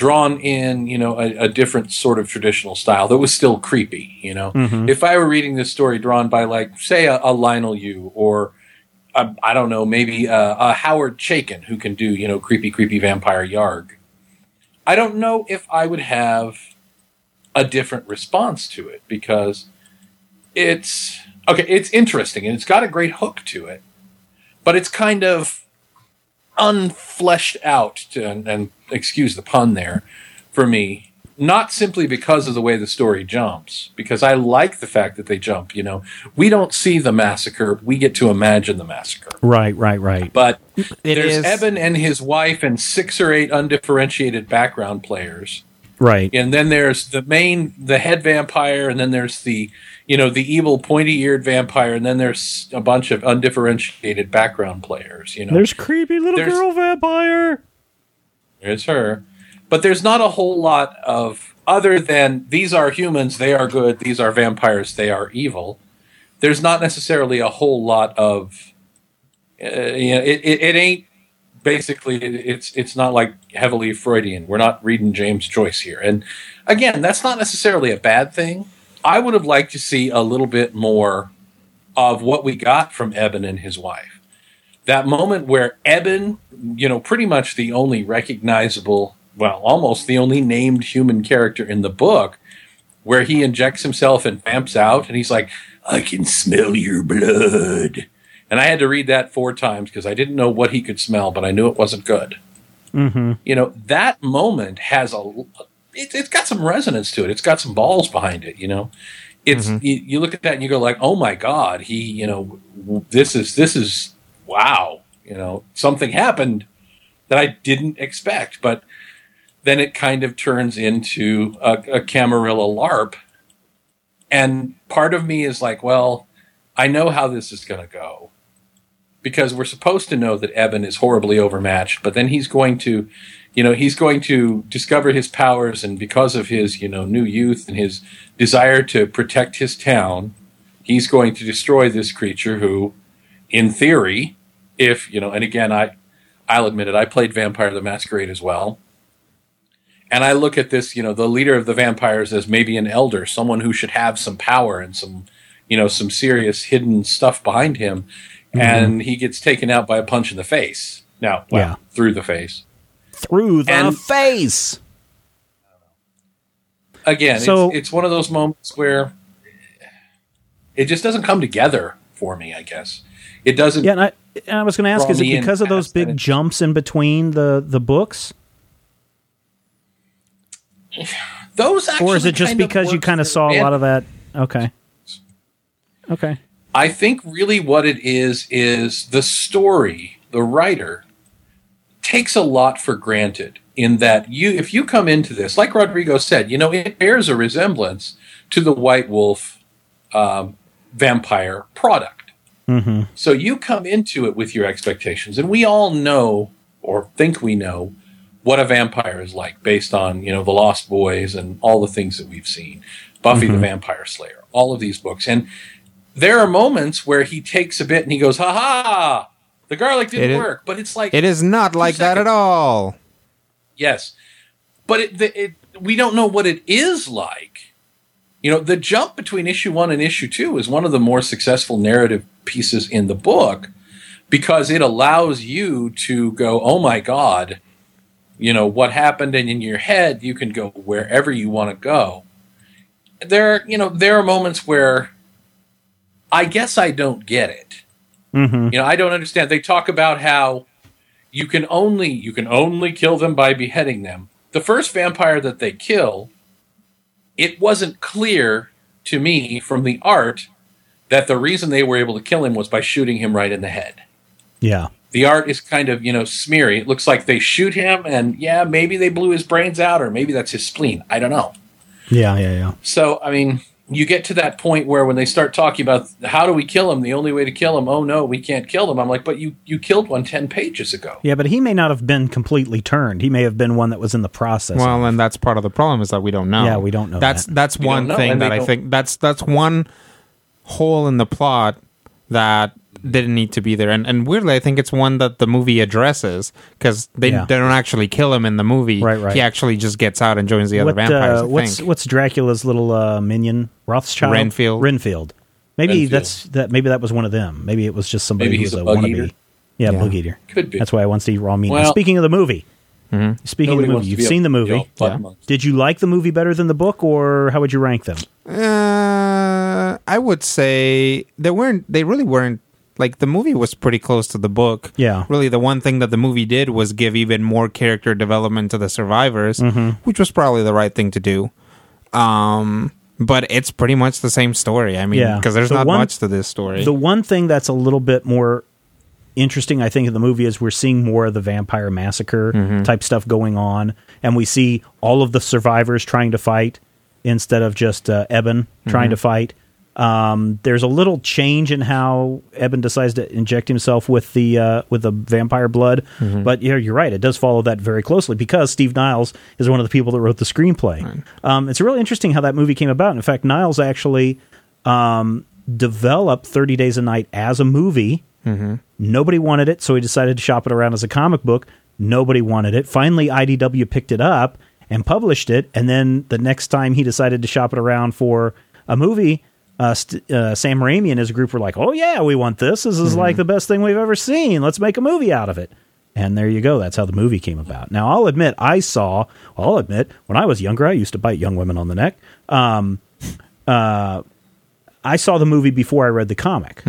drawn in you know a, a different sort of traditional style that was still creepy you know mm-hmm. if i were reading this story drawn by like say a, a leinil yu or a, i don't know maybe uh, a howard chaykin who can do you know creepy creepy vampire yarg i don't know if i would have a different response to it because it's okay it's interesting and it's got a great hook to it but it's kind of unfleshed out, to, and, and excuse the pun there, for me. Not simply because of the way the story jumps, because I like the fact that they jump. You know, we don't see the massacre; we get to imagine the massacre. Right, right, right. But It there's is- Eben and his wife and six or eight undifferentiated background players, right. and then there's the main, the head vampire, and then there's the, you know, the evil pointy-eared vampire, and then there's a bunch of undifferentiated background players. You know, There's creepy little There's- girl vampire. There's her. But there's not a whole lot of other than these are humans, they are good, these are vampires, they are evil. There's not necessarily a whole lot of uh, you know, it, it, it ain't basically it, it's it's not like heavily Freudian. We're not reading James Joyce here. And again, that's not necessarily a bad thing. I would have liked to see a little bit more of what we got from Eben and his wife that moment where Eben, you know, pretty much the only recognizable, well, almost the only named human character in the book, where he injects himself and vamps out, and he's like, I can smell your blood. And I had to read that four times because I didn't know what he could smell, but I knew it wasn't good. Mm-hmm. You know, that moment has a, it, it's got some resonance to it. It's got some balls behind it, you know? It's, you, you look at that and you go like, oh my God, he, you know, this is, this is, wow, you know, something happened that I didn't expect. But then it kind of turns into a, a Camarilla LARP. And part of me is like, well, I know how this is going to go because we're supposed to know that Eben is horribly overmatched, but then he's going to, you know, he's going to discover his powers, and because of his, you know, new youth and his desire to protect his town, he's going to destroy this creature who, in theory, if you know, and again, I, I'll admit it, I played Vampire the Masquerade as well. And I look at this, you know, the leader of the vampires as maybe an elder, someone who should have some power and some, you know, some serious hidden stuff behind him. Mm-hmm. And he gets taken out by a punch in the face. Now, well, Yeah. through the face. Through the And- face. Again, So- it's, it's one of those moments where it just doesn't come together for me, I guess. It doesn't. Yeah, and I, and I was going to ask, is it because of those big jumps in between the the books, those actually or is it just because you kind of saw a lot of that? Okay. Okay. I think really what it is is the story, the writer takes a lot for granted in that you if you come into this like Rodrigo said, you know, it bears a resemblance to the White Wolf um, vampire product. So you come into it with your expectations, and we all know or think we know what a vampire is like based on you know the Lost Boys and all the things that we've seen, Buffy the mm-hmm. Vampire Slayer, all of these books, and there are moments where he takes a bit and he goes, "Ha ha, the garlic didn't It is- work," but it's like It is not like that at all. Yes, but it, the, it we don't know what it is like. You know, the jump between issue one and issue two is one of the more successful narrative pieces in the book because it allows you to go, "Oh my god." You know what happened, and in your head, you can go wherever you want to go. There, you know, there are moments where I guess I don't get it. Mm-hmm. You know, I don't understand. They talk about how you can only you can only kill them by beheading them. The first vampire that they kill, it wasn't clear to me from the art that the reason they were able to kill him was by shooting him right in the head. Yeah. The art is kind of, you know, smeary. It looks like they shoot him and yeah, maybe they blew his brains out or maybe that's his spleen. I don't know. Yeah. Yeah. Yeah. So, I mean, you get to that point where when they start talking about how do we kill him, the only way to kill him, oh no, we can't kill him. I'm like, but you you killed one ten pages ago. Yeah, but he may not have been completely turned. He may have been one that was in the process. Well, and that's part of the problem is that we don't know. Yeah, we don't know That's that. that's We one know, thing that I don't- think that's that's one hole in the plot that didn't need to be there. And and weirdly, I think it's one that the movie addresses because they Yeah. they don't actually kill him in the movie. Right, right. He actually just gets out and joins the other what, vampires. uh, I what's think. what's Dracula's little uh, minion? Rothschild. Renfield. Renfield. Maybe Renfield. that's that. Maybe that was one of them. Maybe it was just somebody Maybe who he's was a a, bug wannabe. eater. Yeah, Yeah. bug eater. Could be. That's why I want to see raw meat. Well- Speaking of the movie, speaking Nobody of the movie, you've be a- seen the movie. you know, Yeah. Did you like the movie better than the book, or how would you rank them? Uh, I would say they weren't. They really weren't like the movie was pretty close to the book. Yeah. Really, the one thing that the movie did was give even more character development to the survivors, Mm-hmm. which was probably the right thing to do. Um, but it's pretty much the same story. I mean, Yeah. because there's The not one- much to this story. The one thing that's a little bit more interesting, I think, in the movie is we're seeing more of the vampire massacre Mm-hmm. type stuff going on, and we see all of the survivors trying to fight instead of just uh, Eben trying Mm-hmm. to fight. Um, there's a little change in how Eben decides to inject himself with the uh, with the vampire blood, Mm-hmm. but yeah, you're right. It does follow that very closely because Steve Niles is one of the people that wrote the screenplay. Um, it's really interesting how that movie came about. In fact, Niles actually um, developed 30 Days a Night as a movie. Nobody wanted it, so he decided to shop it around as a comic book. Nobody wanted it. Finally, IDW picked it up and published it. And then the next time he decided to shop it around for a movie, uh, st- uh, Sam Raimi and his group were like, "Oh yeah, we want this. This is like the best thing we've ever seen. Let's make a movie out of it." And there you go. That's how the movie came about. Now, I'll admit, I saw. I'll admit, when I was younger, I used to bite young women on the neck. Um, uh, I saw the movie before I read the comic,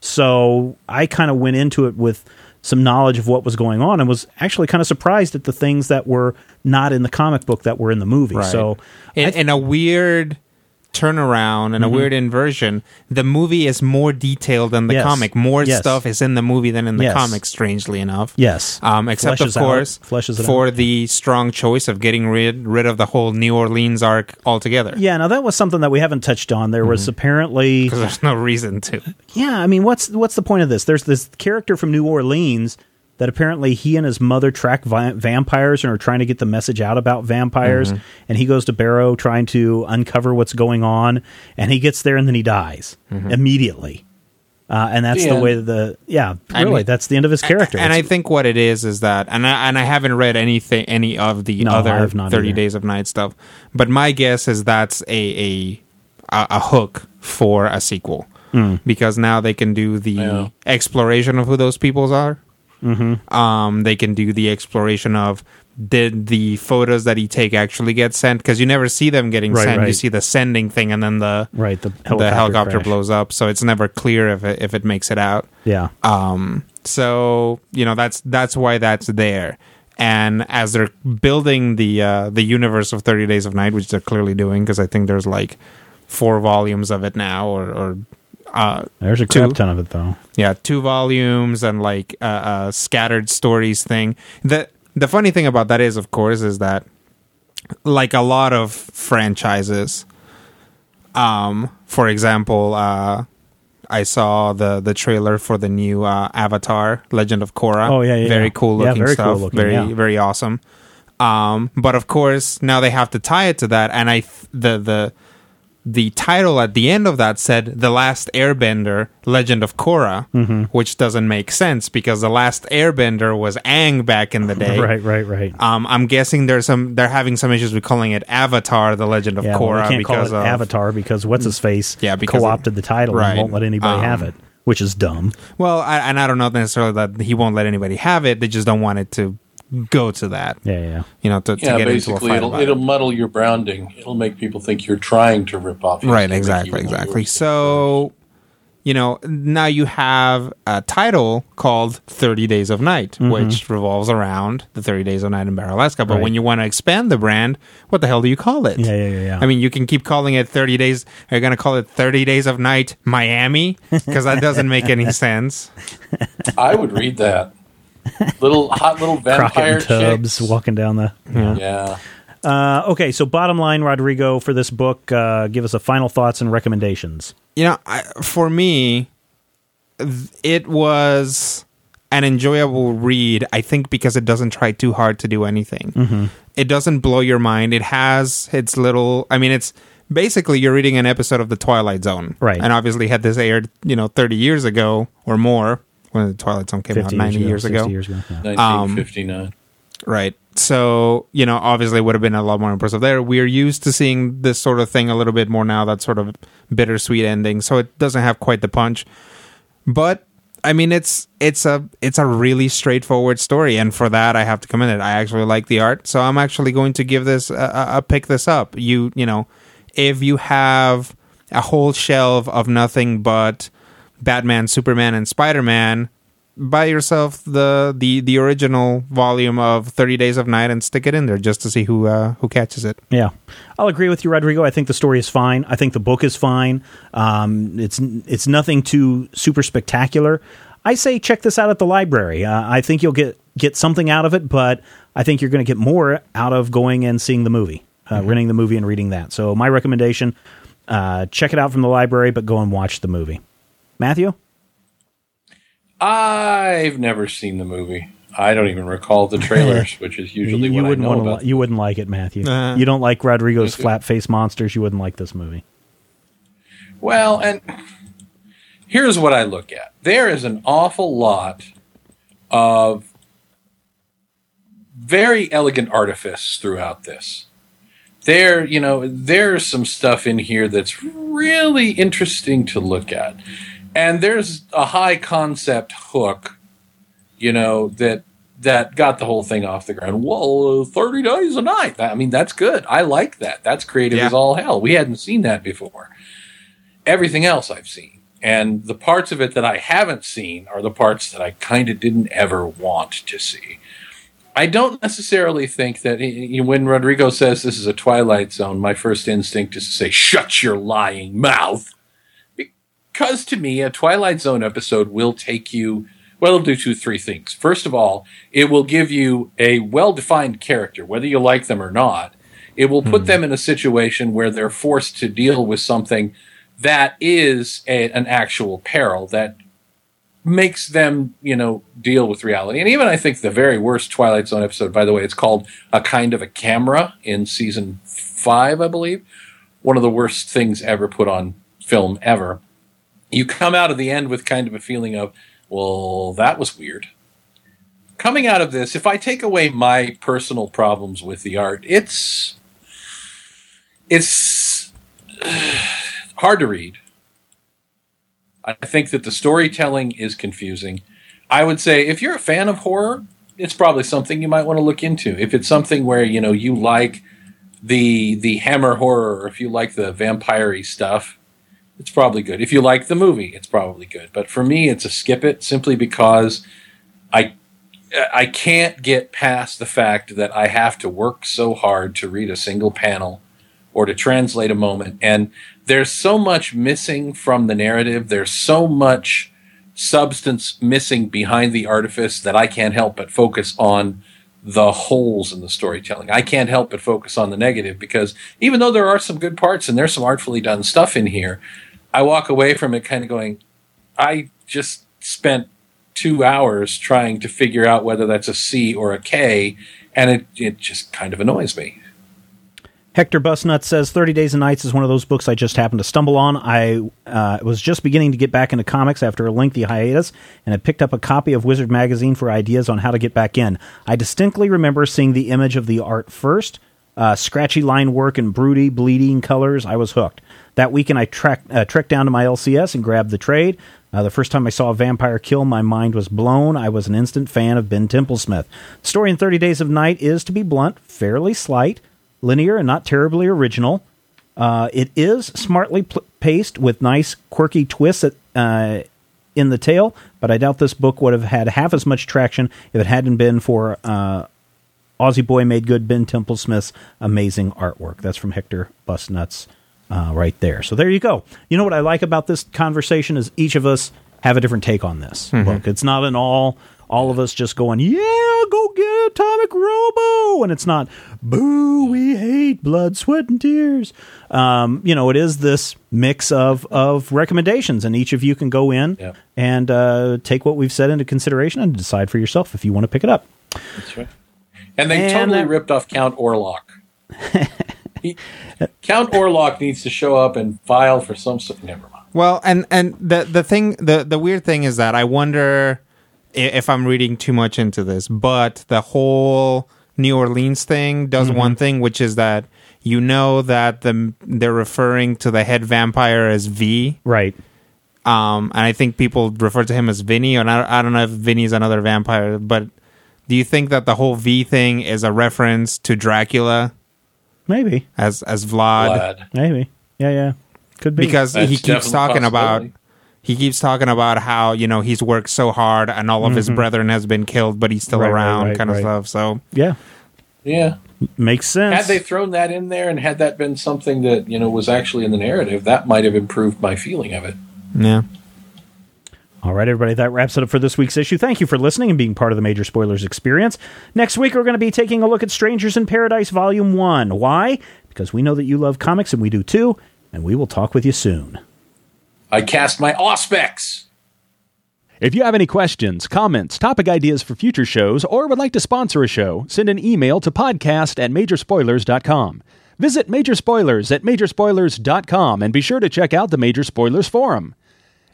so I kind of went into it with some knowledge of what was going on, and was actually kind of surprised at the things that were not in the comic book that were in the movie. Right. So, th- in a weird turnaround and a weird inversion, the movie is more detailed than the Yes. comic. More Yes. stuff is in the movie than in the Yes. comic, strangely enough. yes, Um, except Fleshes of out- course it for out. the strong choice of getting rid rid of the whole New Orleans arc altogether. Yeah, now that was something that we haven't touched on. There Mm-hmm. was apparently Because there's no reason to. Yeah, I mean, what's what's the point of this? There's this character from New Orleans that apparently he and his mother track vi- vampires and are trying to get the message out about vampires. Mm-hmm. And he goes to Barrow trying to uncover what's going on, and he gets there and then he dies Mm-hmm. immediately. Uh, and that's The the way the yeah, I really, mean- that's the end of his character. And I think what it is is that, and I, and I haven't read anything, any of the No, other Thirty either. Days of Night stuff, but my guess is that's a a a, a hook for a sequel Hmm. because now they can do the Yeah. exploration of who those peoples are. Mm-hmm. Um, they can do the exploration of did the photos that he take actually get sent because you never see them getting Right, sent. You see the sending thing, and then the right, the helicopter, the helicopter blows up, so it's never clear if it, if it makes it out. Yeah, Um, so you know that's that's why that's there. And as they're building the uh, the universe of Thirty Days of Night, which they're clearly doing, because I think there's like four volumes of it now, or, or uh, there's a two. crap ton of it though. yeah, two volumes and like uh, uh, scattered stories thing. The the funny thing about that is, of course, is that like a lot of franchises, um, for example, uh, I saw the the trailer for the new uh, Avatar: Legend of Korra. Oh, yeah, yeah, very yeah. cool Yeah, looking very cool stuff. looking, very yeah. very awesome. Um, but of course, now they have to tie it to that, and I th- the the the title at the end of that said "The Last Airbender: Legend of Korra," Mm-hmm. which doesn't make sense because the last Airbender was Aang back in the day. Right, right, right. Um, I'm guessing there's some they're having some issues with calling it Avatar: The Legend of yeah, well, Korra call because of Avatar because what's his face Yeah, because co-opted the title right. and won't let anybody Um, have it, which is dumb. well, I, and I don't know necessarily that he won't let anybody have it. They just don't want it to go to that. Yeah, yeah. You know, to, to Yeah, get into a basically, fight it'll about it'll it. muddle your branding. It'll make people think you're trying to rip off. Right, exactly, exactly. So, you know, now you have a title called 30 Days of Night, which revolves around the 30 Days of Night in Barrow, Alaska. But Mm-hmm. Right. when you want to expand the brand, what the hell do you call it? Yeah, yeah, yeah, yeah. I mean, you can keep calling it 30 Days. Are you going to call it 30 Days of Night Miami? Because that doesn't make any sense. I would read that. Little hot little Crockett vampire and Tubbs chicks. walking down the. Yeah. Uh, okay, so bottom line, Rodrigo, for this book, uh, give us a final thoughts and recommendations. you know, I, for me, th- it was an enjoyable read. I think because it doesn't try too hard to do anything. Mm-hmm. It doesn't blow your mind. It has its little. I mean, it's basically you're reading an episode of the Twilight Zone, Right. And obviously, had this aired, you know, 30 years ago or more when the Twilight Zone came out, 90 years ago, 60 years ago. yeah. 1959. Um, right? So you know, obviously, it would have been a lot more impressive there. We're used to seeing this sort of thing a little bit more now. That sort of bittersweet ending, so it doesn't have quite the punch. But I mean, it's it's a it's a really straightforward story, and for that, I have to commend it. I actually like the art, so I'm actually going to give this a, a, a pick this up. You you know, if you have a whole shelf of nothing but Batman, Superman, and Spider Man, buy yourself the the the original volume of Thirty Days of Night and stick it in there just to see who uh, who catches it. Yeah, I'll agree with you, Rodrigo. I think the story is fine. I think the book is fine. Um, it's it's nothing too super spectacular. I say check this out at the library. Uh, I think you'll get get something out of it, but I think you're going to get more out of going and seeing the movie, uh, renting the movie and reading that. So my recommendation: uh, check it out from the library, but go and watch the movie. Matthew, I've never seen the movie. I don't even recall the trailers, which is usually you what I wouldn't know want about. to. You wouldn't like it, Matthew. Uh-huh. You don't like Rodrigo's flat face monsters. You wouldn't like this movie. Well, and here's what I look at. There is an awful lot of very elegant artifice throughout this. There, you know, there's some stuff in here that's really interesting to look at. And there's a high concept hook, you know, that that got the whole thing off the ground. Well, uh, 30 days a night. I mean, that's good. I like that. That's creative Yeah. as all hell. We hadn't seen that before everything else I've seen. And the parts of it that I haven't seen are the parts that I kind of didn't ever want to see. I don't necessarily think that know, when Rodrigo says this is a Twilight Zone, my first instinct is to say, shut your lying mouth. Because to me, a Twilight Zone episode will take you, well, it'll do two, three things. First of all, it will give you a well defined character, whether you like them or not. It will put hmm. them in a situation where they're forced to deal with something that is a, an actual peril that makes them, you know, deal with reality. And even I think the very worst Twilight Zone episode, by the way, it's called A Kind of a Camera in season five, I believe. One of the worst things ever put on film ever. You come out of the end with kind of a feeling of, well, that was weird. Coming out of this, if I take away my personal problems with the art, it's it's hard to read. I think that the storytelling is confusing. I would say if you're a fan of horror, it's probably something you might want to look into. If it's something where you know you like the the hammer horror, or if you like the vampire stuff, it's probably good. If you like the movie, it's probably good. But for me, it's a skip it simply because I I can't get past the fact that I have to work so hard to read a single panel or to translate a moment. And there's so much missing from the narrative. There's so much substance missing behind the artifice that I can't help but focus on the holes in the storytelling. I can't help but focus on the negative because even though there are some good parts and there's some artfully done stuff in here, I walk away from it kind of going, I just spent two hours trying to figure out whether that's a C or a K, and it, it just kind of annoys me. Hector Busnut says 30 Days and Nights is one of those books I just happened to stumble on. I uh, was just beginning to get back into comics after a lengthy hiatus, and I picked up a copy of Wizard Magazine for ideas on how to get back in. I distinctly remember seeing the image of the art first, uh, scratchy line work and broody, bleeding colors. I was hooked. That weekend, I track, uh, trekked down to my LCS and grabbed the trade. Uh, the first time I saw a vampire kill, my mind was blown. I was an instant fan of Ben Templesmith. The story in 30 Days of Night is, to be blunt, fairly slight linear and not terribly original. Uh, it is smartly pl- paced with nice, quirky twists at, uh, in the tale, but I doubt this book would have had half as much traction if it hadn't been for uh, Aussie Boy Made Good Ben Templesmith's amazing artwork. That's from Hector Busnuts uh, right there. So there you go. You know what I like about this conversation is each of us have a different take on this book. It's not an all all of us just going, yeah, go get Atomic Robo, and it's not, boo, we hate blood, sweat, and tears. Um, you know, it is this mix of of recommendations, and each of you can go in Yep. and uh, take what we've said into consideration and decide for yourself if you want to pick it up. That's right. And they And totally that- ripped off Count Orlok. he, Count Orlok needs to show up and file for some. Never mind. Well, and and the the thing the the weird thing is that I wonder if I'm reading too much into this, but the whole New Orleans thing does one thing, which is that you know that the they're referring to the head vampire as V, Right. um, and I think people refer to him as Vinny, and I, I don't know if Vinny's another vampire, but do you think that the whole V thing is a reference to Dracula Maybe. as as Vlad? Glad. Maybe. Yeah, yeah. Could be. because That's he keeps talking about he keeps talking about how you know he's worked so hard and all of his brethren has been killed, but he's still Mm-hmm. Right, right, around, right, kind of stuff. So Yeah, Yeah. makes sense. Had they thrown that in there and had that been something that, you know, was actually in the narrative, that might have improved my feeling of it. yeah. All right, everybody, that wraps it up for this week's issue. Thank you for listening and being part of the Major Spoilers experience. Next week, we're going to be taking a look at Strangers in Paradise Volume 1. Why? Because we know that you love comics and we do too, and we will talk with you soon. I cast my Auspex. If you have any questions, comments, topic ideas for future shows, or would like to sponsor a show, send an email to podcast at majorspoilers.com. Visit Major Spoilers at majorspoilers.com and be sure to check out the Major Spoilers Forum.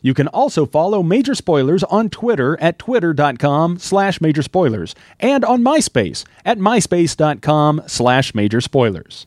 You can also follow Major Spoilers on Twitter at twitter.com slash major spoilers and on MySpace at myspace.com slash major spoilers.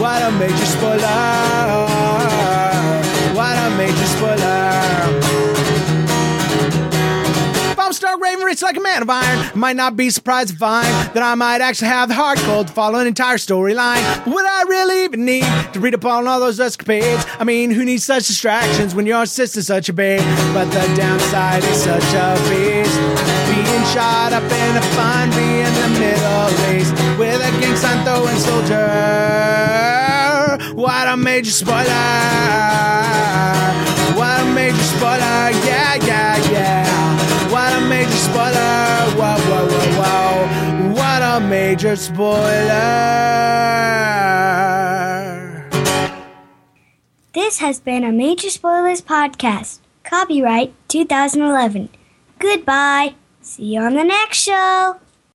What a major spoiler! What a major spoiler! If I'm Stark Raven, rich like a man of iron, I might not be surprised to find that I might actually have the heart cold to follow an entire storyline. Would I really even need to read upon all those escapades? I mean, who needs such distractions when your sister's such a babe? But the downside is such a beast. Being shot up in a fun be in the Middle East with a gang sign throwing soldier. What a major spoiler! What a major spoiler! Yeah, yeah, yeah! What a major spoiler! Whoa, whoa, whoa, whoa! What a major spoiler! This has been a Major Spoilers podcast. Copyright 2011. Goodbye. See you on the next show.